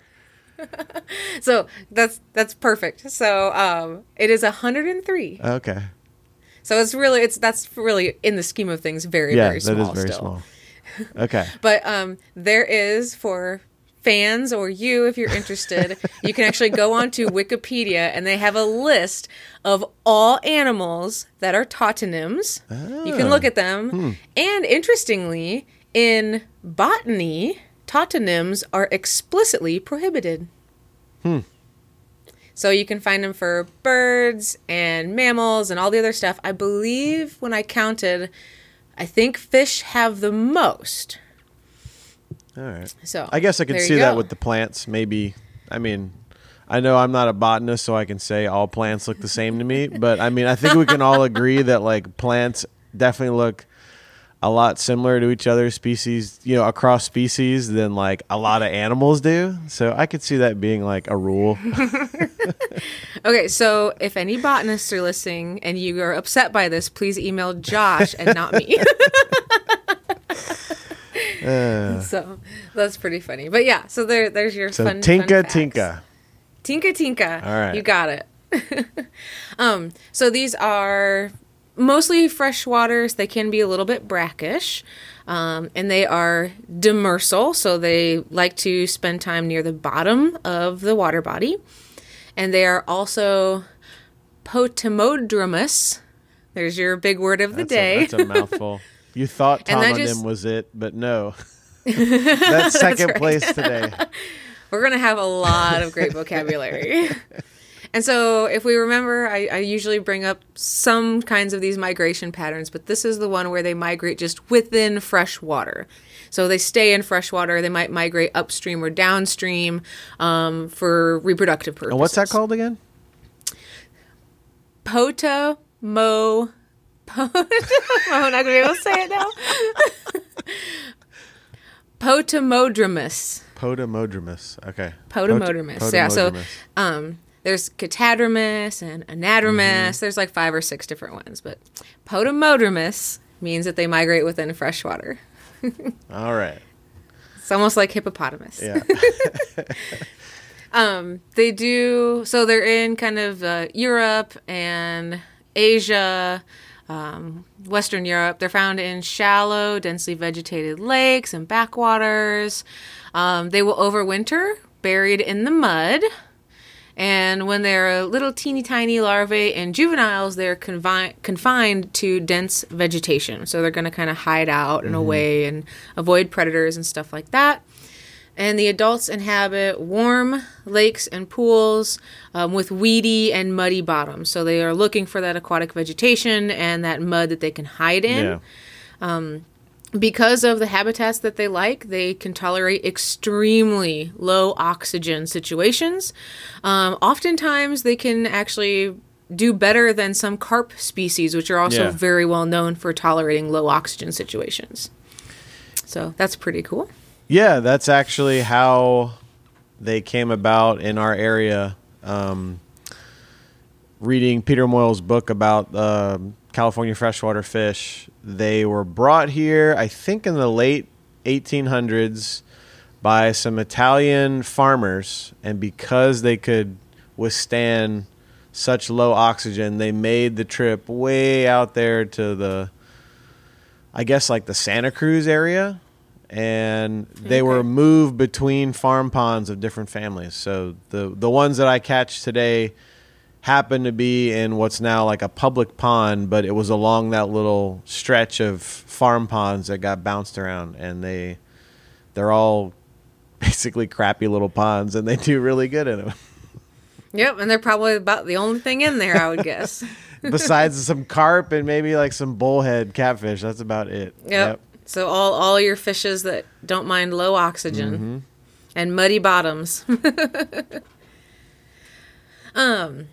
so, that's that's perfect. So, um, it is 103.
Okay,
So it's really it's that's really in the scheme of things very
yeah,
very
that
small
is very
still.
small. Okay,
But um, there is for fans or you if you're interested, you can actually go on to Wikipedia and they have a list of all animals that are tautonyms. You can
Ah.
look at them.
Hmm.
And interestingly, in botany, tautonyms are explicitly prohibited.
Hmm.
So you can find them for birds and mammals and all the other stuff. I believe when I counted, I think fish have the most.
All right.
So
I guess I could see that with the plants. Maybe, I mean, I know I'm not a botanist, so I can say all plants look the same to me. But I mean, I think we can all agree that like plants definitely look a lot similar to each other species, you know, across species than like a lot of animals do. So I could see that being like a rule.
Okay, so if any botanists are listening and you are upset by this, please email Josh and not me.
Uh,
so that's pretty funny. But yeah, so there, there's your
so
fun.
Tinca
fun.
Tinca.
Tinca Tinca.
All right.
You got it. um, so these are mostly fresh waters. They can be a little bit brackish. Um, and they are demersal, so they like to spend time near the bottom of the water body. And they are also potamodromous. There's your big word of the
That's a,
day.
that's a mouthful. You thought
Tom
And
tautonym
was it, but no. That's second
right.
place today.
We're going to have a lot of great vocabulary. And so, if we remember, I, I usually bring up some kinds of these migration patterns, but this is the one where they migrate just within fresh water. So they stay in fresh water. They might migrate upstream or downstream um, for reproductive purposes.
And what's that called again?
Pota mo. Po- I'm not gonna be able to say it now. Potamodromous.
Potamodromous. Okay.
Potamodromous.
Pot-
yeah. So, um, there's catadromous and anadromous.
Mm-hmm.
There's like five or six different ones, but potamodromous means that they migrate within fresh water.
All right.
It's almost like hippopotamus.
Yeah.
um, they do so they're in kind of uh, Europe and Asia, um, Western Europe. They're found in shallow, densely vegetated lakes and backwaters. Um, they will overwinter buried in the mud. And when they're little teeny tiny larvae and juveniles, they're confi- confined to dense vegetation. So they're going to kind of hide out and
Mhm.
away and avoid predators and stuff like that. And the adults inhabit warm lakes and pools um, with weedy and muddy bottoms. So they are looking for that aquatic vegetation and that mud that they can hide in.
Yeah.
Um, because of the habitats that they like, they can tolerate extremely low oxygen situations. Um, oftentimes, they can actually do better than some carp species, which are also
Yeah.
very well known for tolerating low oxygen situations. So that's pretty cool.
Yeah, that's actually how they came about in our area. Um, reading Peter Moyle's book about uh, California freshwater fish, they were brought here, I think, in the late 1800s by some Italian farmers, and because they could withstand such low oxygen, they made the trip way out there to the, I guess, like the Santa Cruz area. And they were moved between farm ponds of different families. So the the ones that I catch today happen to be in what's now like a public pond, but it was along that little stretch of farm ponds that got bounced around, and they they're all basically crappy little ponds, and they do really good in them.
Yep, and they're probably about the only thing in there, I would guess.
Besides some carp and maybe like some bullhead catfish, that's about it.
Yep. So all all your fishes that don't mind low oxygen
Mhm.
and muddy bottoms. um.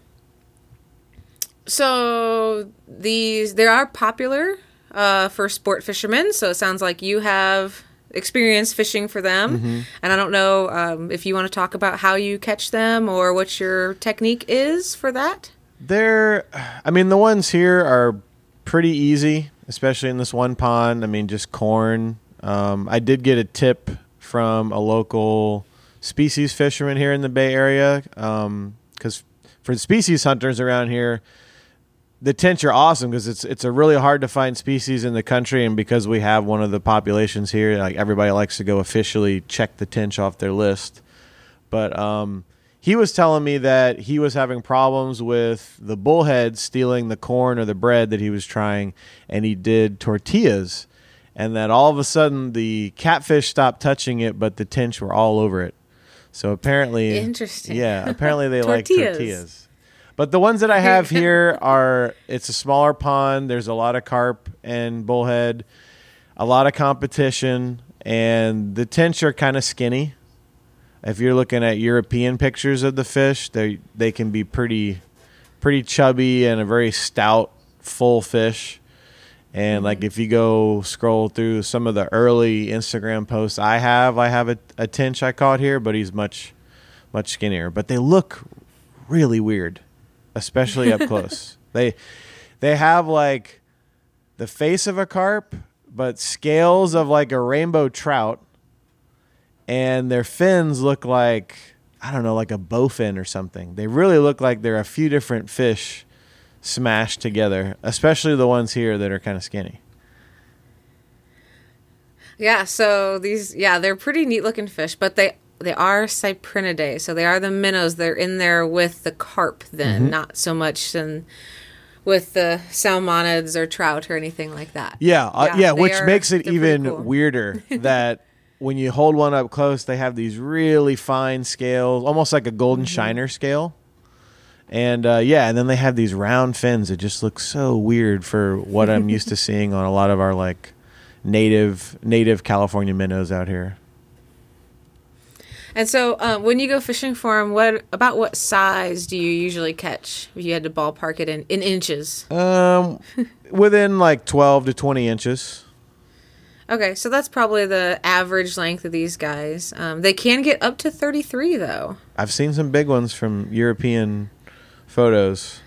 So these they are popular uh, for sport fishermen. So it sounds like you have experience fishing for them,
Mhm.
and I don't know um, if you want to talk about how you catch them or what your technique is for that.
They're, I mean, the ones here are pretty easy, especially in this one pond. I mean, just corn. Um, I did get a tip from a local species fisherman here in the Bay Area because for species hunters around here, the tench are awesome because it's it's a really hard to find species in the country, and because we have one of the populations here, like everybody likes to go officially check the tench off their list. But um, he was telling me that he was having problems with the bullhead stealing the corn or the bread that he was trying, and he did tortillas, and that all of a sudden the catfish stopped touching it, but the tench were all over it. So apparently,
Interesting.
Yeah, apparently they like
Tortillas.
tortillas. But the ones that I have here are it's a smaller pond. There's a lot of carp and bullhead, a lot of competition, and the tench are kind of skinny. If you're looking at European pictures of the fish, they they can be pretty pretty chubby and a very stout, full fish. And mm-hmm. like if you go scroll through some of the early Instagram posts I have, I have a, a tench I caught here, but he's much much skinnier. But they look really weird, especially up close. They they have like the face of a carp, but scales of like a rainbow trout, and their fins look like I don't know, like a bowfin or something. They really look like they're a few different fish smashed together, especially the ones here that are kind of skinny.
Yeah, so these yeah, they're pretty neat looking fish, but they they are cyprinidae, so they are the minnows. They're in there with the carp then,
Mhm.
not so much than with the salmonids or trout or anything like that.
Yeah, uh, yeah, which
are-
makes it even
cool.
weirder that when you hold one up close, they have these really fine scales, almost like a golden
Mm-hmm.
shiner scale. And uh, yeah, and then they have these round fins that just look so weird for what I'm used to seeing on a lot of our like native native California minnows out here.
And so, um, when you go fishing for them, what about what size do you usually catch? If you had to ballpark it in, in inches.
Um, within like 12 to 20 inches.
Okay, so that's probably the average length of these guys. Um, they can get up to 33 though.
I've seen some big ones from European photos.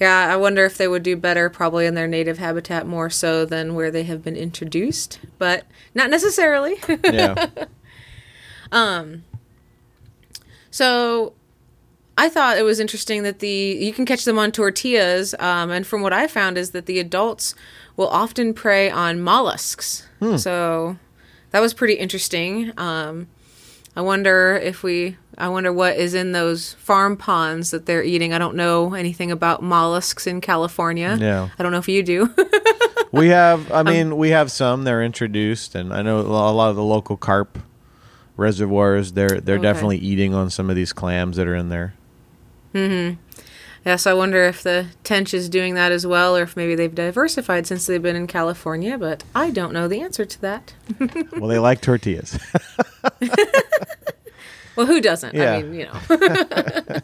Yeah, I wonder if they would do better probably in their native habitat more so than where they have been introduced, but not necessarily.
Yeah.
um so I thought it was interesting that the you can catch them on tortillas um, and from what I found is that the adults will often prey on mollusks.
Hmm.
So that was pretty interesting. Um I wonder if we I wonder what is in those farm ponds that they're eating. I don't know anything about mollusks in California.
Yeah.
I don't know if you do.
we have i mean we have some they're introduced and i know a lot of the local carp reservoirs they're they're
Okay.
definitely eating on some of these clams that are in there
mhm. Yeah, so I wonder if the tench is doing that as well or if maybe they've diversified since they've been in California, but I don't know the answer to that.
well they like tortillas
Well, who doesn't?
Yeah.
I mean, you know.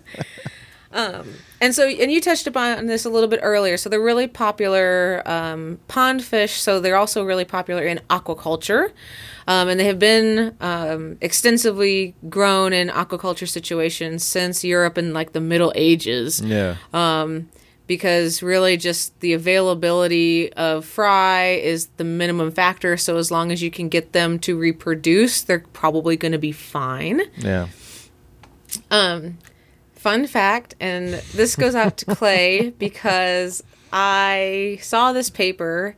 Um, and so, and you touched upon this a little bit earlier. So they're really popular um, pond fish. So they're also really popular in aquaculture, um, and they have been um, extensively grown in aquaculture situations since Europe in like the Middle Ages.
Yeah.
Um, because really, just the availability of fry is the minimum factor. So as long as you can get them to reproduce, they're probably going to be fine.
Yeah.
Um, fun fact, and this goes out to Clay because I saw this paper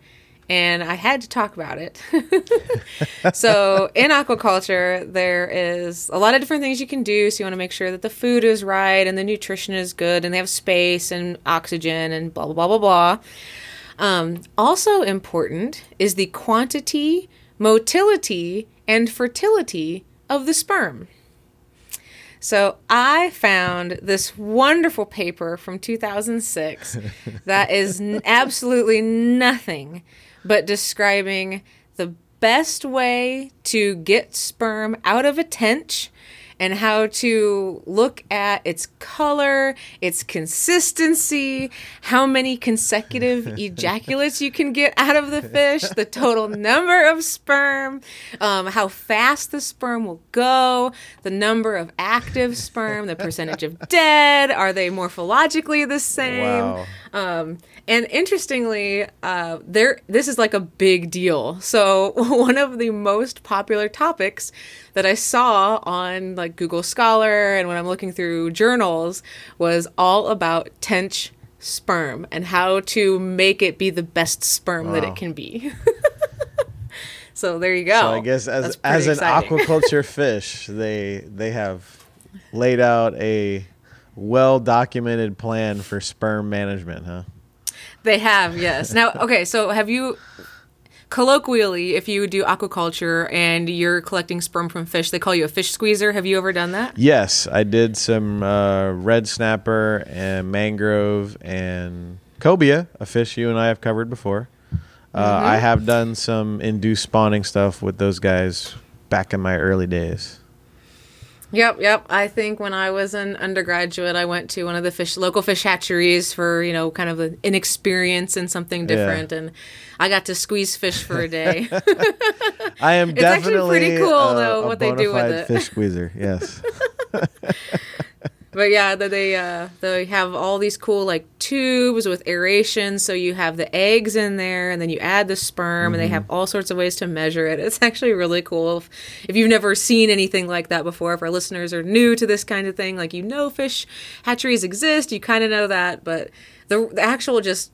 and I had to talk about it. so, in aquaculture, there is a lot of different things you can do. So, you want to make sure that the food is right and the nutrition is good and they have space and oxygen and blah, blah, blah, blah, blah. Um, also important is the quantity, motility, and fertility of the sperm. So I found this wonderful paper from 2006 that is n- absolutely nothing but describing the best way to get sperm out of a tench and how to look at its color, its consistency, how many consecutive ejaculates you can get out of the fish, the total number of sperm, um, how fast the sperm will go, the number of active sperm, the percentage of dead, are they morphologically the same?
Wow.
Um, and interestingly, uh, there this is like a big deal. So one of the most popular topics that I saw on like Google Scholar and when I'm looking through journals was all about tench sperm and how to make it be the best sperm that it can be. so there you go.
So I guess as as an
exciting.
aquaculture fish, they they have laid out a well documented plan for sperm management, huh?
They have, yes. Now, okay, so have you colloquially, if you do aquaculture and you're collecting sperm from fish, they call you a fish squeezer. Have you ever done that?
Yes, I did some uh, red snapper and mangrove and cobia, a fish you and I have covered before. Uh,
Mhm.
I have done some induced spawning stuff with those guys back in my early days.
Yep, yep. I think when I was an undergraduate, I went to one of the fish local fish hatcheries for you know kind of an inexperience and something
Yeah.
different, and I got to squeeze fish for a day.
I am
It's actually
definitely
pretty cool,
uh,
though,
a
what they do with it.
Fish squeezer, yes.
But yeah, they uh, they have all these cool like tubes with aeration, so you have the eggs in there, and then you add the sperm, and they
Mhm.
have all sorts of ways to measure it. It's actually really cool. If, if you've never seen anything like that before, if our listeners are new to this kind of thing, like you know fish hatcheries exist, you kind of know that, but the, the actual just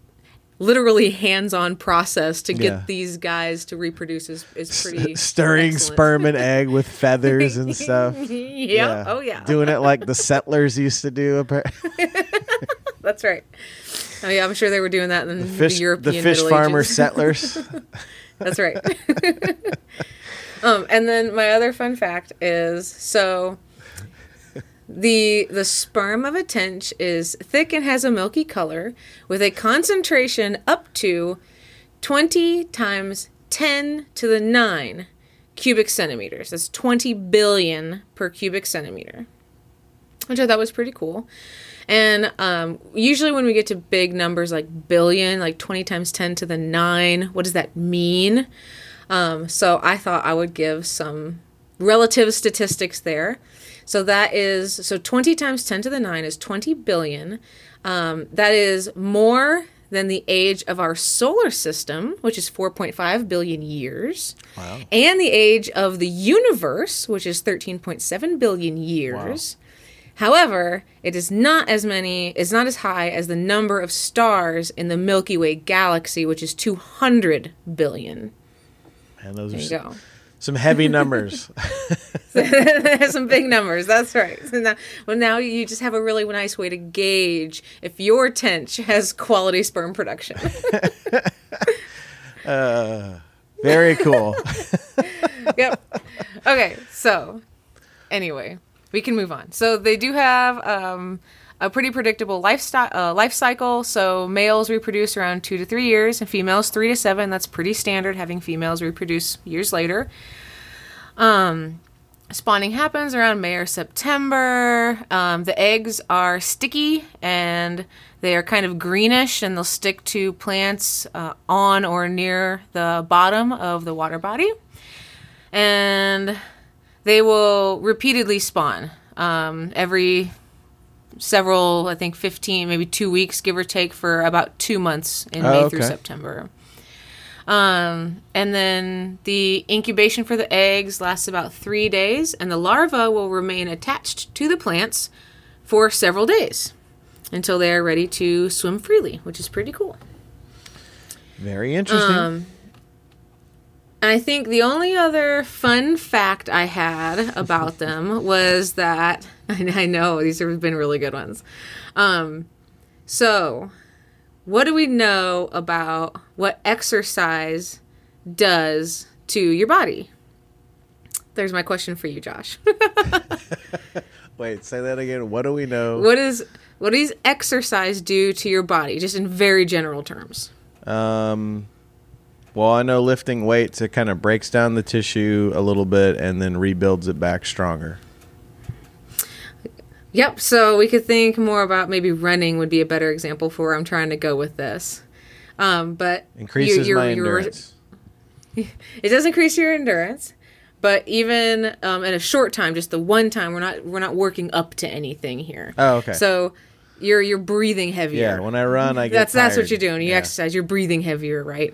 literally hands-on process to get
Yeah.
these guys to reproduce is, is pretty
Stirring
excellent.
sperm and egg with feathers and stuff.
Yep. Oh, yeah.
Doing it like the settlers used to do.
That's right. Oh yeah, I'm sure they were doing that in the,
fish- the
European
fish
Middle
farmer
Ages.
settlers.
That's right. um, and then my other fun fact is so the the sperm of a tench is thick and has a milky color with a concentration up to 20 times 10 to the 9 cubic centimeters. That's 20 billion per cubic centimeter which I thought was pretty cool. And um, usually, when we get to big numbers like billion, like 20 times 10 to the 9, what does that mean? Um, so I thought I would give some relative statistics there. So that is, so 20 times 10 to the 9 is 20 billion. Um, that is more than the age of our solar system, which is 4.5 billion years.
Wow.
And the age of the universe, which is 13.7 billion years. However, it is not as many, it's not as high as the number of stars in the Milky Way galaxy, which is 200 billion.
Man, those
There
are
you go.
Some heavy numbers.
Some big numbers, that's right. So now, well, now you just have a really nice way to gauge if your tench has quality sperm production.
uh, very cool.
yep. Okay, so anyway, we can move on. So they do have um, a pretty predictable lifestyle uh, life cycle. So males reproduce around two to three years, and females three to seven. That's pretty standard. Having females reproduce years later. Um, spawning happens around May or September. Um, the eggs are sticky and they are kind of greenish and they'll stick to plants uh, on or near the bottom of the water body. And they will repeatedly spawn um, every several, I think 15, maybe two weeks, give or take, for about two months in
Oh,
May through. September. Um, and then the incubation for the eggs lasts about three days, and the larva will remain attached to the plants for several days until they are ready to swim freely, which is pretty cool.
Very interesting.
Um, I think the only other fun fact I had about them was that I know these have been really good ones. Um, so, what do we know about what exercise does to your body? There's my question for you, Josh.
Wait, say that again. What do we know?
what is what does exercise do to your body, just in very general terms?
Um, well, I know lifting weights it kind of breaks down the tissue a little bit and then rebuilds it back stronger.
Yep. So we could think more about maybe running would be a better example for where I'm trying to go with this. Um, but you-
Increases
you're-
my endurance.
It does increase your endurance, but even um, in a short time, just the one time, we're not we're not working up to anything here.
Oh, okay.
So you're you're breathing heavier.
Yeah, when I run, I get
that's that's what you're doing. You
Yeah.
exercise, you're breathing heavier, right?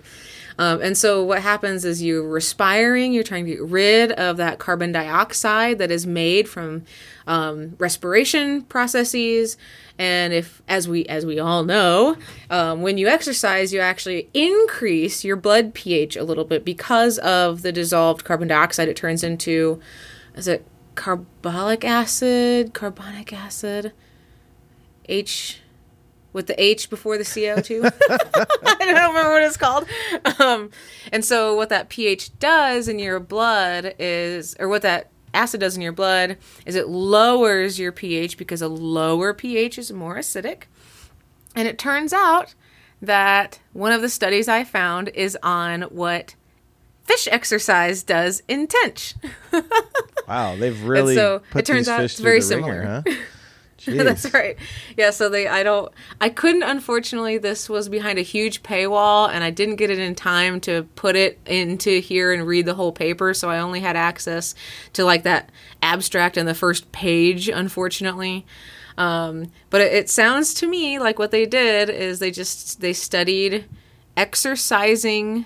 Um, and so what happens is you're respiring. You're trying to get rid of that carbon dioxide that is made from um, respiration processes. And if, as we as we all know, um, when you exercise, you actually increase your blood pH a little bit because of the dissolved carbon dioxide. It turns into, is it carbolic acid, carbonic acid, H with the H before the CO2. I don't remember what it's called. Um, and so, what that pH does in your blood is, or what that acid does in your blood, is it lowers your pH because a lower pH is more acidic. And it turns out that one of the studies I found is on what fish exercise does in tench.
Wow, they've really
so,
put
it turns
these
out
fish
it's very
the ringer,
similar.
huh?
That's right. Yeah, so they I don't I couldn't unfortunately this was behind a huge paywall and I didn't get it in time to put it into here and read the whole paper, so I only had access to like that abstract and the first page unfortunately. Um, but it, it sounds to me like what they did is they just they studied exercising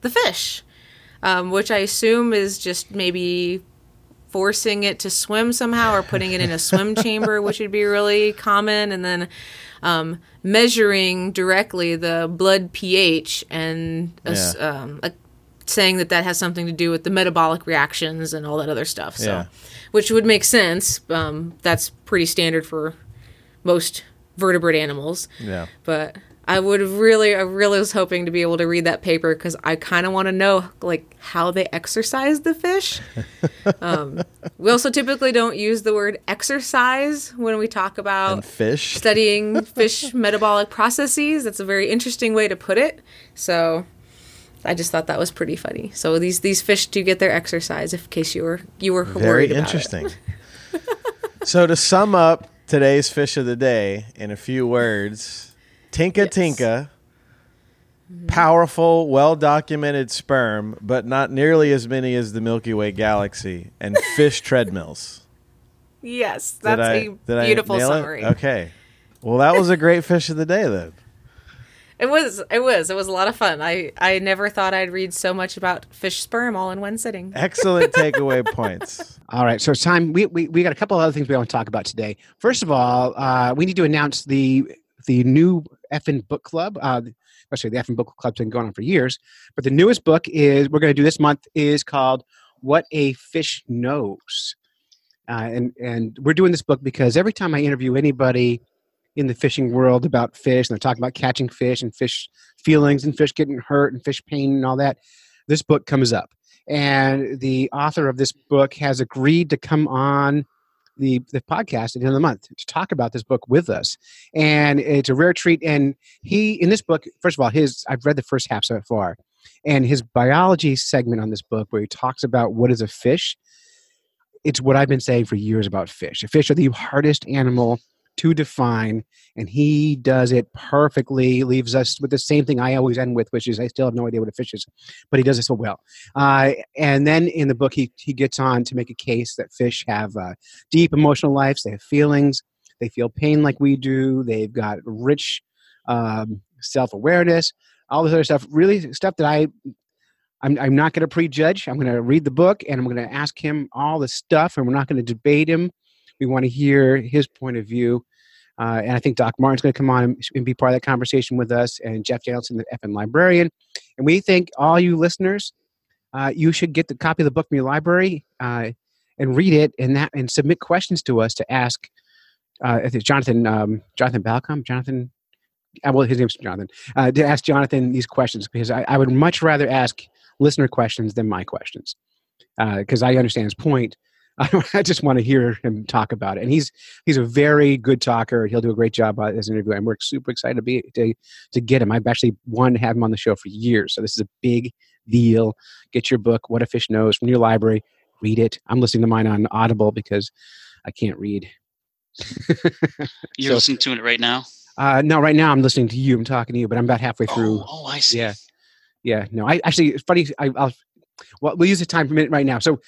the fish, um, which I assume is just maybe forcing it to swim somehow or putting it in a swim chamber, which would be really common, and then um, measuring directly the blood pH and ass-
Yeah.
um, uh, saying that that has something to do with the metabolic reactions and all that other stuff. So,
Yeah.
which would make sense. Um, that's pretty standard for most vertebrate animals.
Yeah.
But I would have really, I really was hoping to be able to read that paper because I kind of want to know like how they exercise the fish. um, we also typically don't use the word exercise when we talk about
And fish.
studying fish metabolic processes. That's a very interesting way to put it. So I just thought that was pretty funny. So these these fish do get their exercise. If in case you were you were
Very
worried about it.
interesting. so to sum up today's fish of the day in a few words, Tinca Tinca,
Mm-hmm.
powerful, well documented sperm, but not nearly as many as the Milky Way galaxy, and fish treadmills.
Yes,
Did
that's
I-
a
did I
beautiful
nail it?
summary.
Okay. Well, that was a great fish of the day then.
It was. It was. It was a lot of fun. I I never thought I'd read so much about fish sperm all in one sitting.
Excellent takeaway points.
All right, so it's time. We, we we got a couple other things we want to talk about today. First of all, uh, we need to announce the the new effing book club. Uh, actually, the effing book club's been going on for years, but the newest book is we're going to do this month is called "What a Fish Knows," uh, and and we're doing this book because every time I interview anybody in the fishing world about fish, and they're talking about catching fish and fish feelings and fish getting hurt and fish pain and all that, this book comes up and the author of this book has agreed to come on the the podcast at the end of the month to talk about this book with us and it's a rare treat and he in this book first of all his i've read the first half so far and his biology segment on this book where he talks about what is a fish it's what I've been saying for years about fish. Fish are the hardest animal to define, and he does it perfectly. Leaves us with the same thing I always end with, which is I still have no idea what a fish is, but he does it so well. Uh, and then in the book, he he gets on to make a case that fish have uh, deep emotional lives. They have feelings. They feel pain like we do. They've got rich um, self awareness. All this other stuff. Really stuff that I I'm, I'm not going to prejudge. I'm going to read the book and I'm going to ask him all the stuff, and we're not going to debate him. We want to hear his point of view. Uh, and I think Doc Martin's going to come on and be part of that conversation with us, and Jeff Janelson, the FN librarian. And we think all you listeners, uh, you should get the copy of the book from your library uh, and read it, and that and submit questions to us to ask. Uh, Jonathan um, Jonathan Balcombe, Jonathan, uh, well, his name's Jonathan. Uh, to ask Jonathan these questions because I, I would much rather ask listener questions than my questions because I understand his point. I just want to hear him talk about it, and he's he's a very good talker. He'll do a great job as an interview, and we're super excited to be to to get him. I've actually wanted to have him on the show for years, so this is a big deal. Get your book, What a Fish Knows, from your library. Read it. I'm listening to mine on Audible because I can't read.
You're
So-
listening to it right now.
Uh, no, right now I'm listening to you. I'm talking to you, but I'm about halfway through.
Oh, oh, I see.
Yeah, yeah. No, I actually it's funny. I, I'll well, we'll use the time per minute right now. So,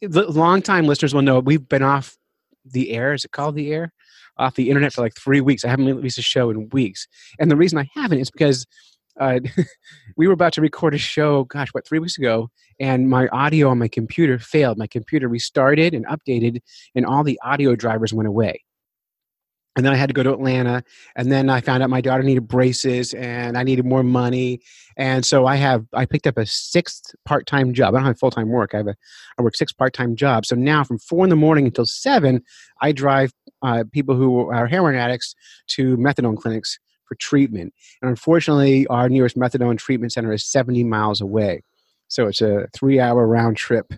the long time listeners will know we've been off the air. Is it called the air? Off the internet for like three weeks. I haven't released a show in weeks, and the reason I haven't is because uh, we were about to record a show. Gosh, what three weeks ago, and my audio on my computer failed. My computer restarted and updated, and all the audio drivers went away and then I had to go to Atlanta, and then I found out my daughter needed braces, and I needed more money, and so I have I picked up a sixth part time job. I don't have full time work. I have a I work six part time jobs. So now from four in the morning until seven, I drive uh, people who are heroin addicts to methadone clinics for treatment. And unfortunately, our nearest methadone treatment center is seventy miles away, so it's a three hour round trip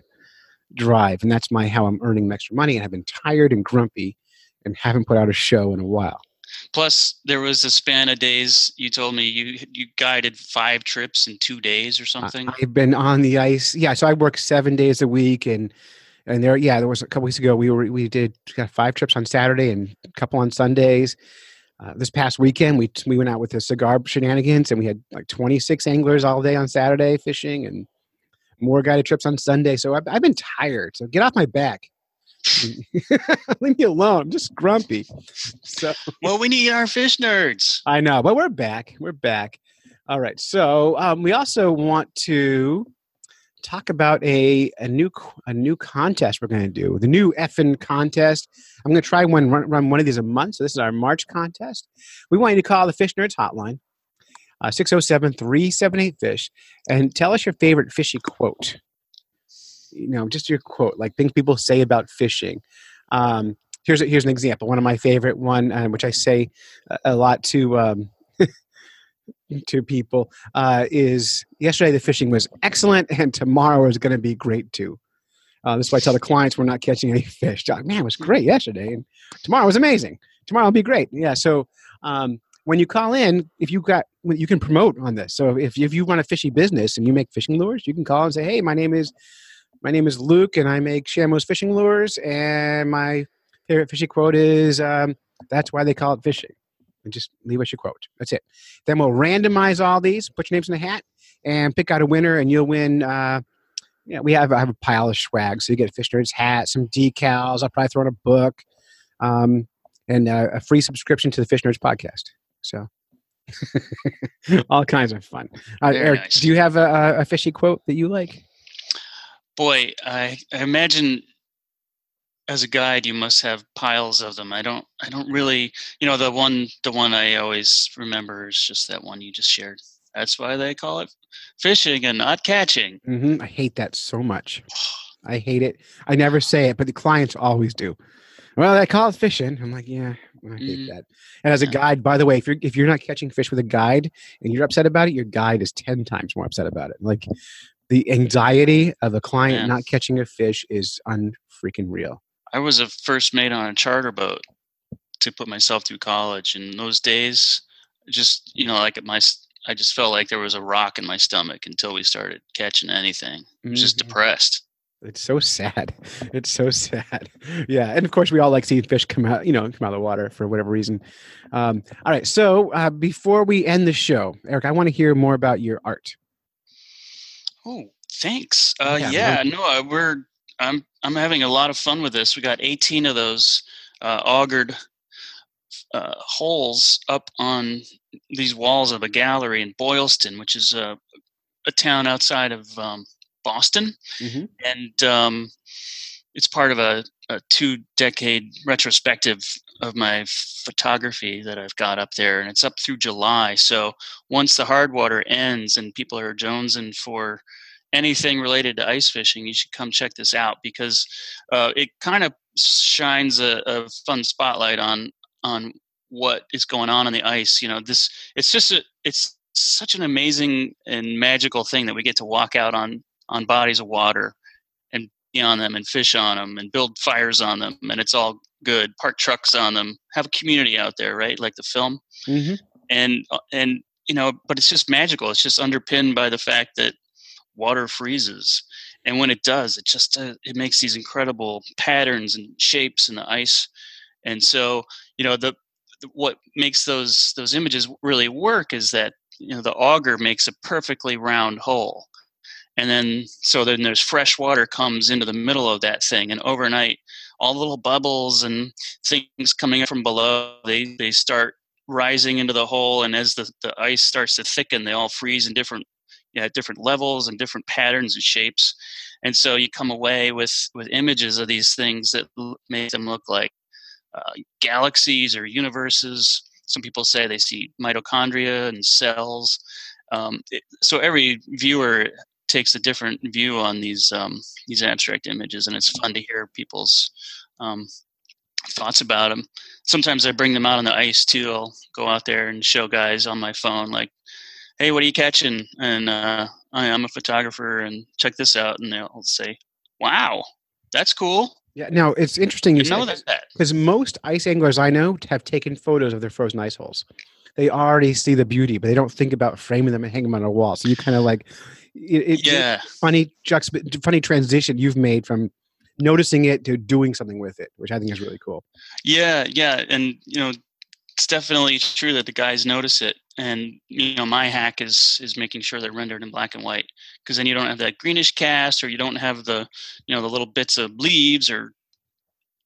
drive, and that's my how I'm earning extra money. And I've been tired and grumpy and haven't put out a show in a while.
Plus, there was a span of days you told me you you guided five trips in two days or something.
I've been on the ice. Yeah, so I work seven days a week, and and there, yeah, there was a couple weeks ago we were we did got five trips on Saturday and a couple on Sundays. Uh, this past weekend, we we went out with the cigar shenanigans, and we had like twenty six anglers all day on Saturday fishing, and more guided trips on Sunday. So I've, I've been tired. So get off my back. Leave me alone. I'm just grumpy. So
well, we need our fish nerds.
I know, but we're back. We're back. All right. So um, we also want to talk about a a new a new contest we're going to do. The new effing contest. I'm going to try one run, run one of these a month. So this is our March contest. We want you to call the Fish Nerds hotline. Uh, 607-378-FISH and tell us your favorite fishy quote you know just your quote like things people say about fishing. Um, here's a, here's an example one of my favorite one uh, which i say a, lot to um, to people uh, is yesterday the fishing was excellent and tomorrow is going to be great too. Uh, this is why i tell the clients we're not catching any fish. Like, man it was great yesterday and tomorrow was amazing. Tomorrow will be great. Yeah so um, when you call in if you got you can promote on this. So if, if you run a fishy business and you make fishing lures you can call and say hey my name is my name is Luke, and I make Shamo's fishing lures. And my favorite fishing quote is, um, "That's why they call it fishing." And just leave us your quote. That's it. Then we'll randomize all these, put your names in a hat, and pick out a winner, and you'll win. Uh, yeah, we have I have a pile of swag, so you get a fish nerds hat, some decals. I'll probably throw in a book, um, and uh, a free subscription to the Fish Nerds podcast. So. all kinds of fun. Uh, Erik,
nice.
do you have a, a- a fishy quote that you like?
Boy, I, I imagine as a guide you must have piles of them. I don't I don't really you know the one the one I always remember is just that one you just shared. That's why they call it fishing and not catching.
hmm I hate that so much. I hate it. I never say it, but the clients always do. Well, they call it fishing. I'm like, yeah, I hate
Mhm.
that. And as a guide, by the way, if you're if you're not catching fish with a guide and you're upset about it, your guide is ten times more upset about it. Like the anxiety of a client
Yeah.
not catching a fish is unfreaking real.
I was a first mate on a charter boat to put myself through college. and those days, just you know, like my, I just felt like there was a rock in my stomach until we started catching anything. I was just
Mhm.
depressed.
It's so sad. It's so sad. Yeah, and of course we all like seeing fish come out, you know, come out of the water for whatever reason. Um, all right, so uh, before we end the show, Erik, I want to hear more about your art.
Oh, thanks. Uh,
Yeah,
yeah, no, uh, we're I'm I'm having a lot of fun with this. We got 18 of those uh, augured uh, holes up on these walls of a gallery in Boylston, which is a, a town outside of um, Boston,
Mhm.
and um, it's part of a, a two-decade retrospective of my photography that I've got up there, and it's up through July. So once the hard water ends and people are jonesing for anything related to ice fishing, you should come check this out because uh, it kind of shines a, a fun spotlight on on what is going on on the ice. You know, this it's just a, it's such an amazing and magical thing that we get to walk out on on bodies of water and be on them and fish on them and build fires on them and it's all good. Park trucks on them, have a community out there, right? Like the film
Mm-hmm.
and uh, and you know but it's just magical it's just underpinned by the fact that water freezes. And when it does it just uh, it makes these incredible patterns and shapes in the ice. And so you know the, what makes those those images really work is that you know the auger makes a perfectly round hole. And then so then there's fresh water comes into the middle of that thing. And overnight all the little bubbles and things coming up from below they they start rising into the hole. And as the, the ice starts to thicken they all freeze in different yeah, different levels and different patterns and shapes. And so you come away with with images of these things that l- make them look like uh, galaxies or universes. Some people say they see mitochondria and cells. Um, it, so every viewer takes a different view on these um, these abstract images and it's fun to hear people's um, thoughts about them sometimes I bring them out on the ice too. I'll go out there and show guys on my phone, like, "Hey, what are you catching?" And uh, I, I'm a photographer, and check this out. And they'll say, "Wow, that's cool."
Yeah. Now it's interesting you
know that.
because most ice anglers I know have taken photos of their frozen ice holes. They already see the beauty, but they don't think about framing them and hanging them on a wall. So you kind of like, it, it,
Yeah.
funny juxtap- funny transition you've made from noticing it to doing something with it, which I think is really cool.
Yeah, yeah, and you know, it's definitely true that the guys notice it. And you know, my hack is is making sure they're rendered in black and white because then you don't have that greenish cast, or you don't have the you know the little bits of leaves or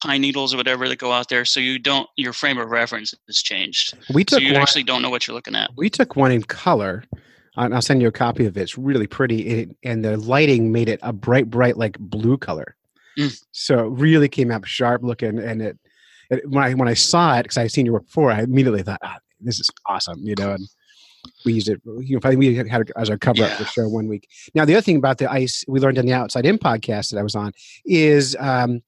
pine needles or whatever that go out there. So you don't your frame of reference is changed.
We
so
took
you
one-
actually don't know what you're looking at.
We took one in color. And I'll send you a copy of it. It's really pretty, it, and the lighting made it a bright, bright like blue color.
Mm.
So it really came out sharp looking. And it when I when I saw it because I had seen your work before, I immediately thought, ah, "This is awesome," you know. And we used it. You know, I think we had it as our cover up for the show one week. Now, the other thing about the ice we learned on the Outside In podcast that I was on is um,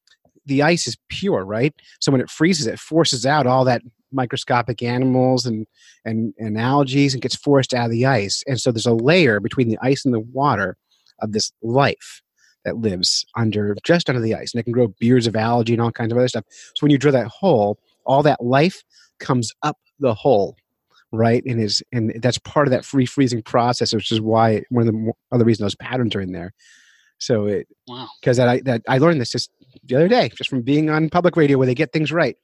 the ice is pure, right? So when it freezes, it forces out all that microscopic animals and and and algae and gets forced out of the ice. And so there's a layer between the ice and the water of this life that lives under just under the ice, and it can grow beards of algae and all kinds of other stuff. So when you drill that hole, all that life comes up the hole, right? And is and that's part of that free freezing process, which is why one of the other reasons those patterns are in there. So it
Wow.
because that I that I learned this just the other day, just from being on public radio where they get things right.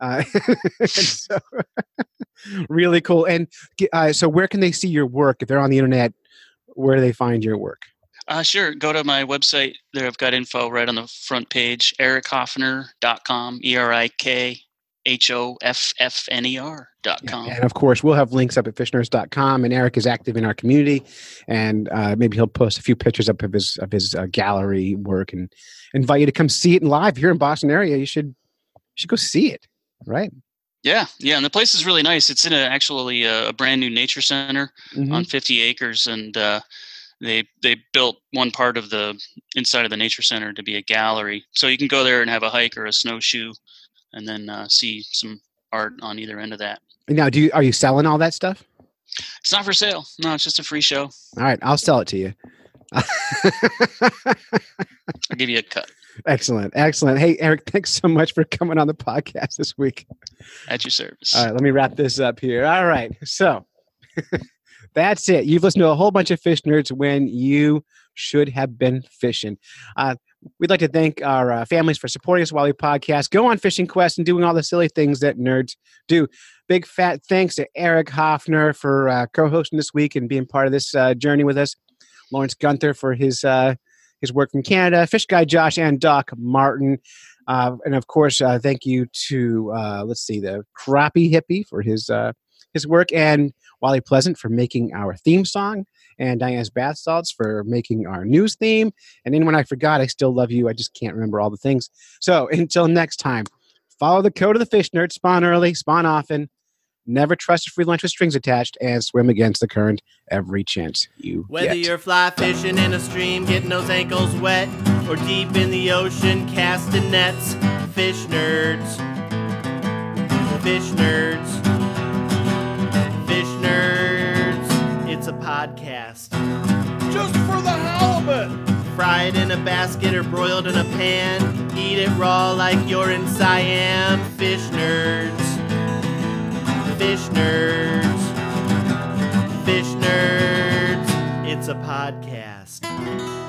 Uh, so, really cool. And uh, so, where can they see your work if they're on the internet? Where do they find your work?
Uh, sure. Go to my website. There, I've got info right on the front page. ErikHoffner.com. E R I K H O F F N E R dot com.
And of course, we'll have links up at fishnerds.com. And Erik is active in our community, and uh, maybe he'll post a few pictures up of his of his uh, gallery work and invite you to come see it live. You're in Boston area, you should you should go see it. Right?
Yeah, yeah, and the place is really nice. It's in a, actually a, a brand new nature center
Mhm.
on 50 acres, and uh, they they built one part of the inside of the nature center to be a gallery. So you can go there and have a hike or a snowshoe, and then uh, see some art on either end of that.
Now, do you are you selling all that stuff?
It's not for sale. No, it's just a free show.
All right, I'll sell it to you.
I'll give you a cut
Excellent, excellent. Hey, Erik, thanks so much for coming on the podcast this week.
at your service.
All right, let me wrap this up here. All right, so that's it. You've listened to a whole bunch of fish nerds when you should have been fishing. Uh, we'd like to thank our uh, families for supporting us while we podcast, go on fishing quests, and doing all the silly things that nerds do. Big fat thanks to Erik Hoffner for uh, co-hosting this week and being part of this uh, journey with us. Lawrence Gunther for his uh, his work from Canada. Fish guy Josh and Doc Martin. Uh, and of course, uh, thank you to uh, let's see the crappie hippie for his uh, his work, and Wally Pleasant for making our theme song, and Diane's Bath Salts for making our news theme. And anyone I forgot, I still love you. I just can't remember all the things. So until next time, follow the code of the fish nerd. Spawn early, spawn often. Never trust a free lunch with strings attached, and swim against the current every chance you
Whether
get.
you're fly fishing in a stream, getting those ankles wet, or deep in the ocean casting nets, fish nerds. Fish nerds. Fish nerds. It's a podcast.
Just for the halibut.
Fried in a basket or broiled in a pan. Eat it raw like you're in Siam. Fish nerds. Fish nerds. Fish nerds. It's a podcast.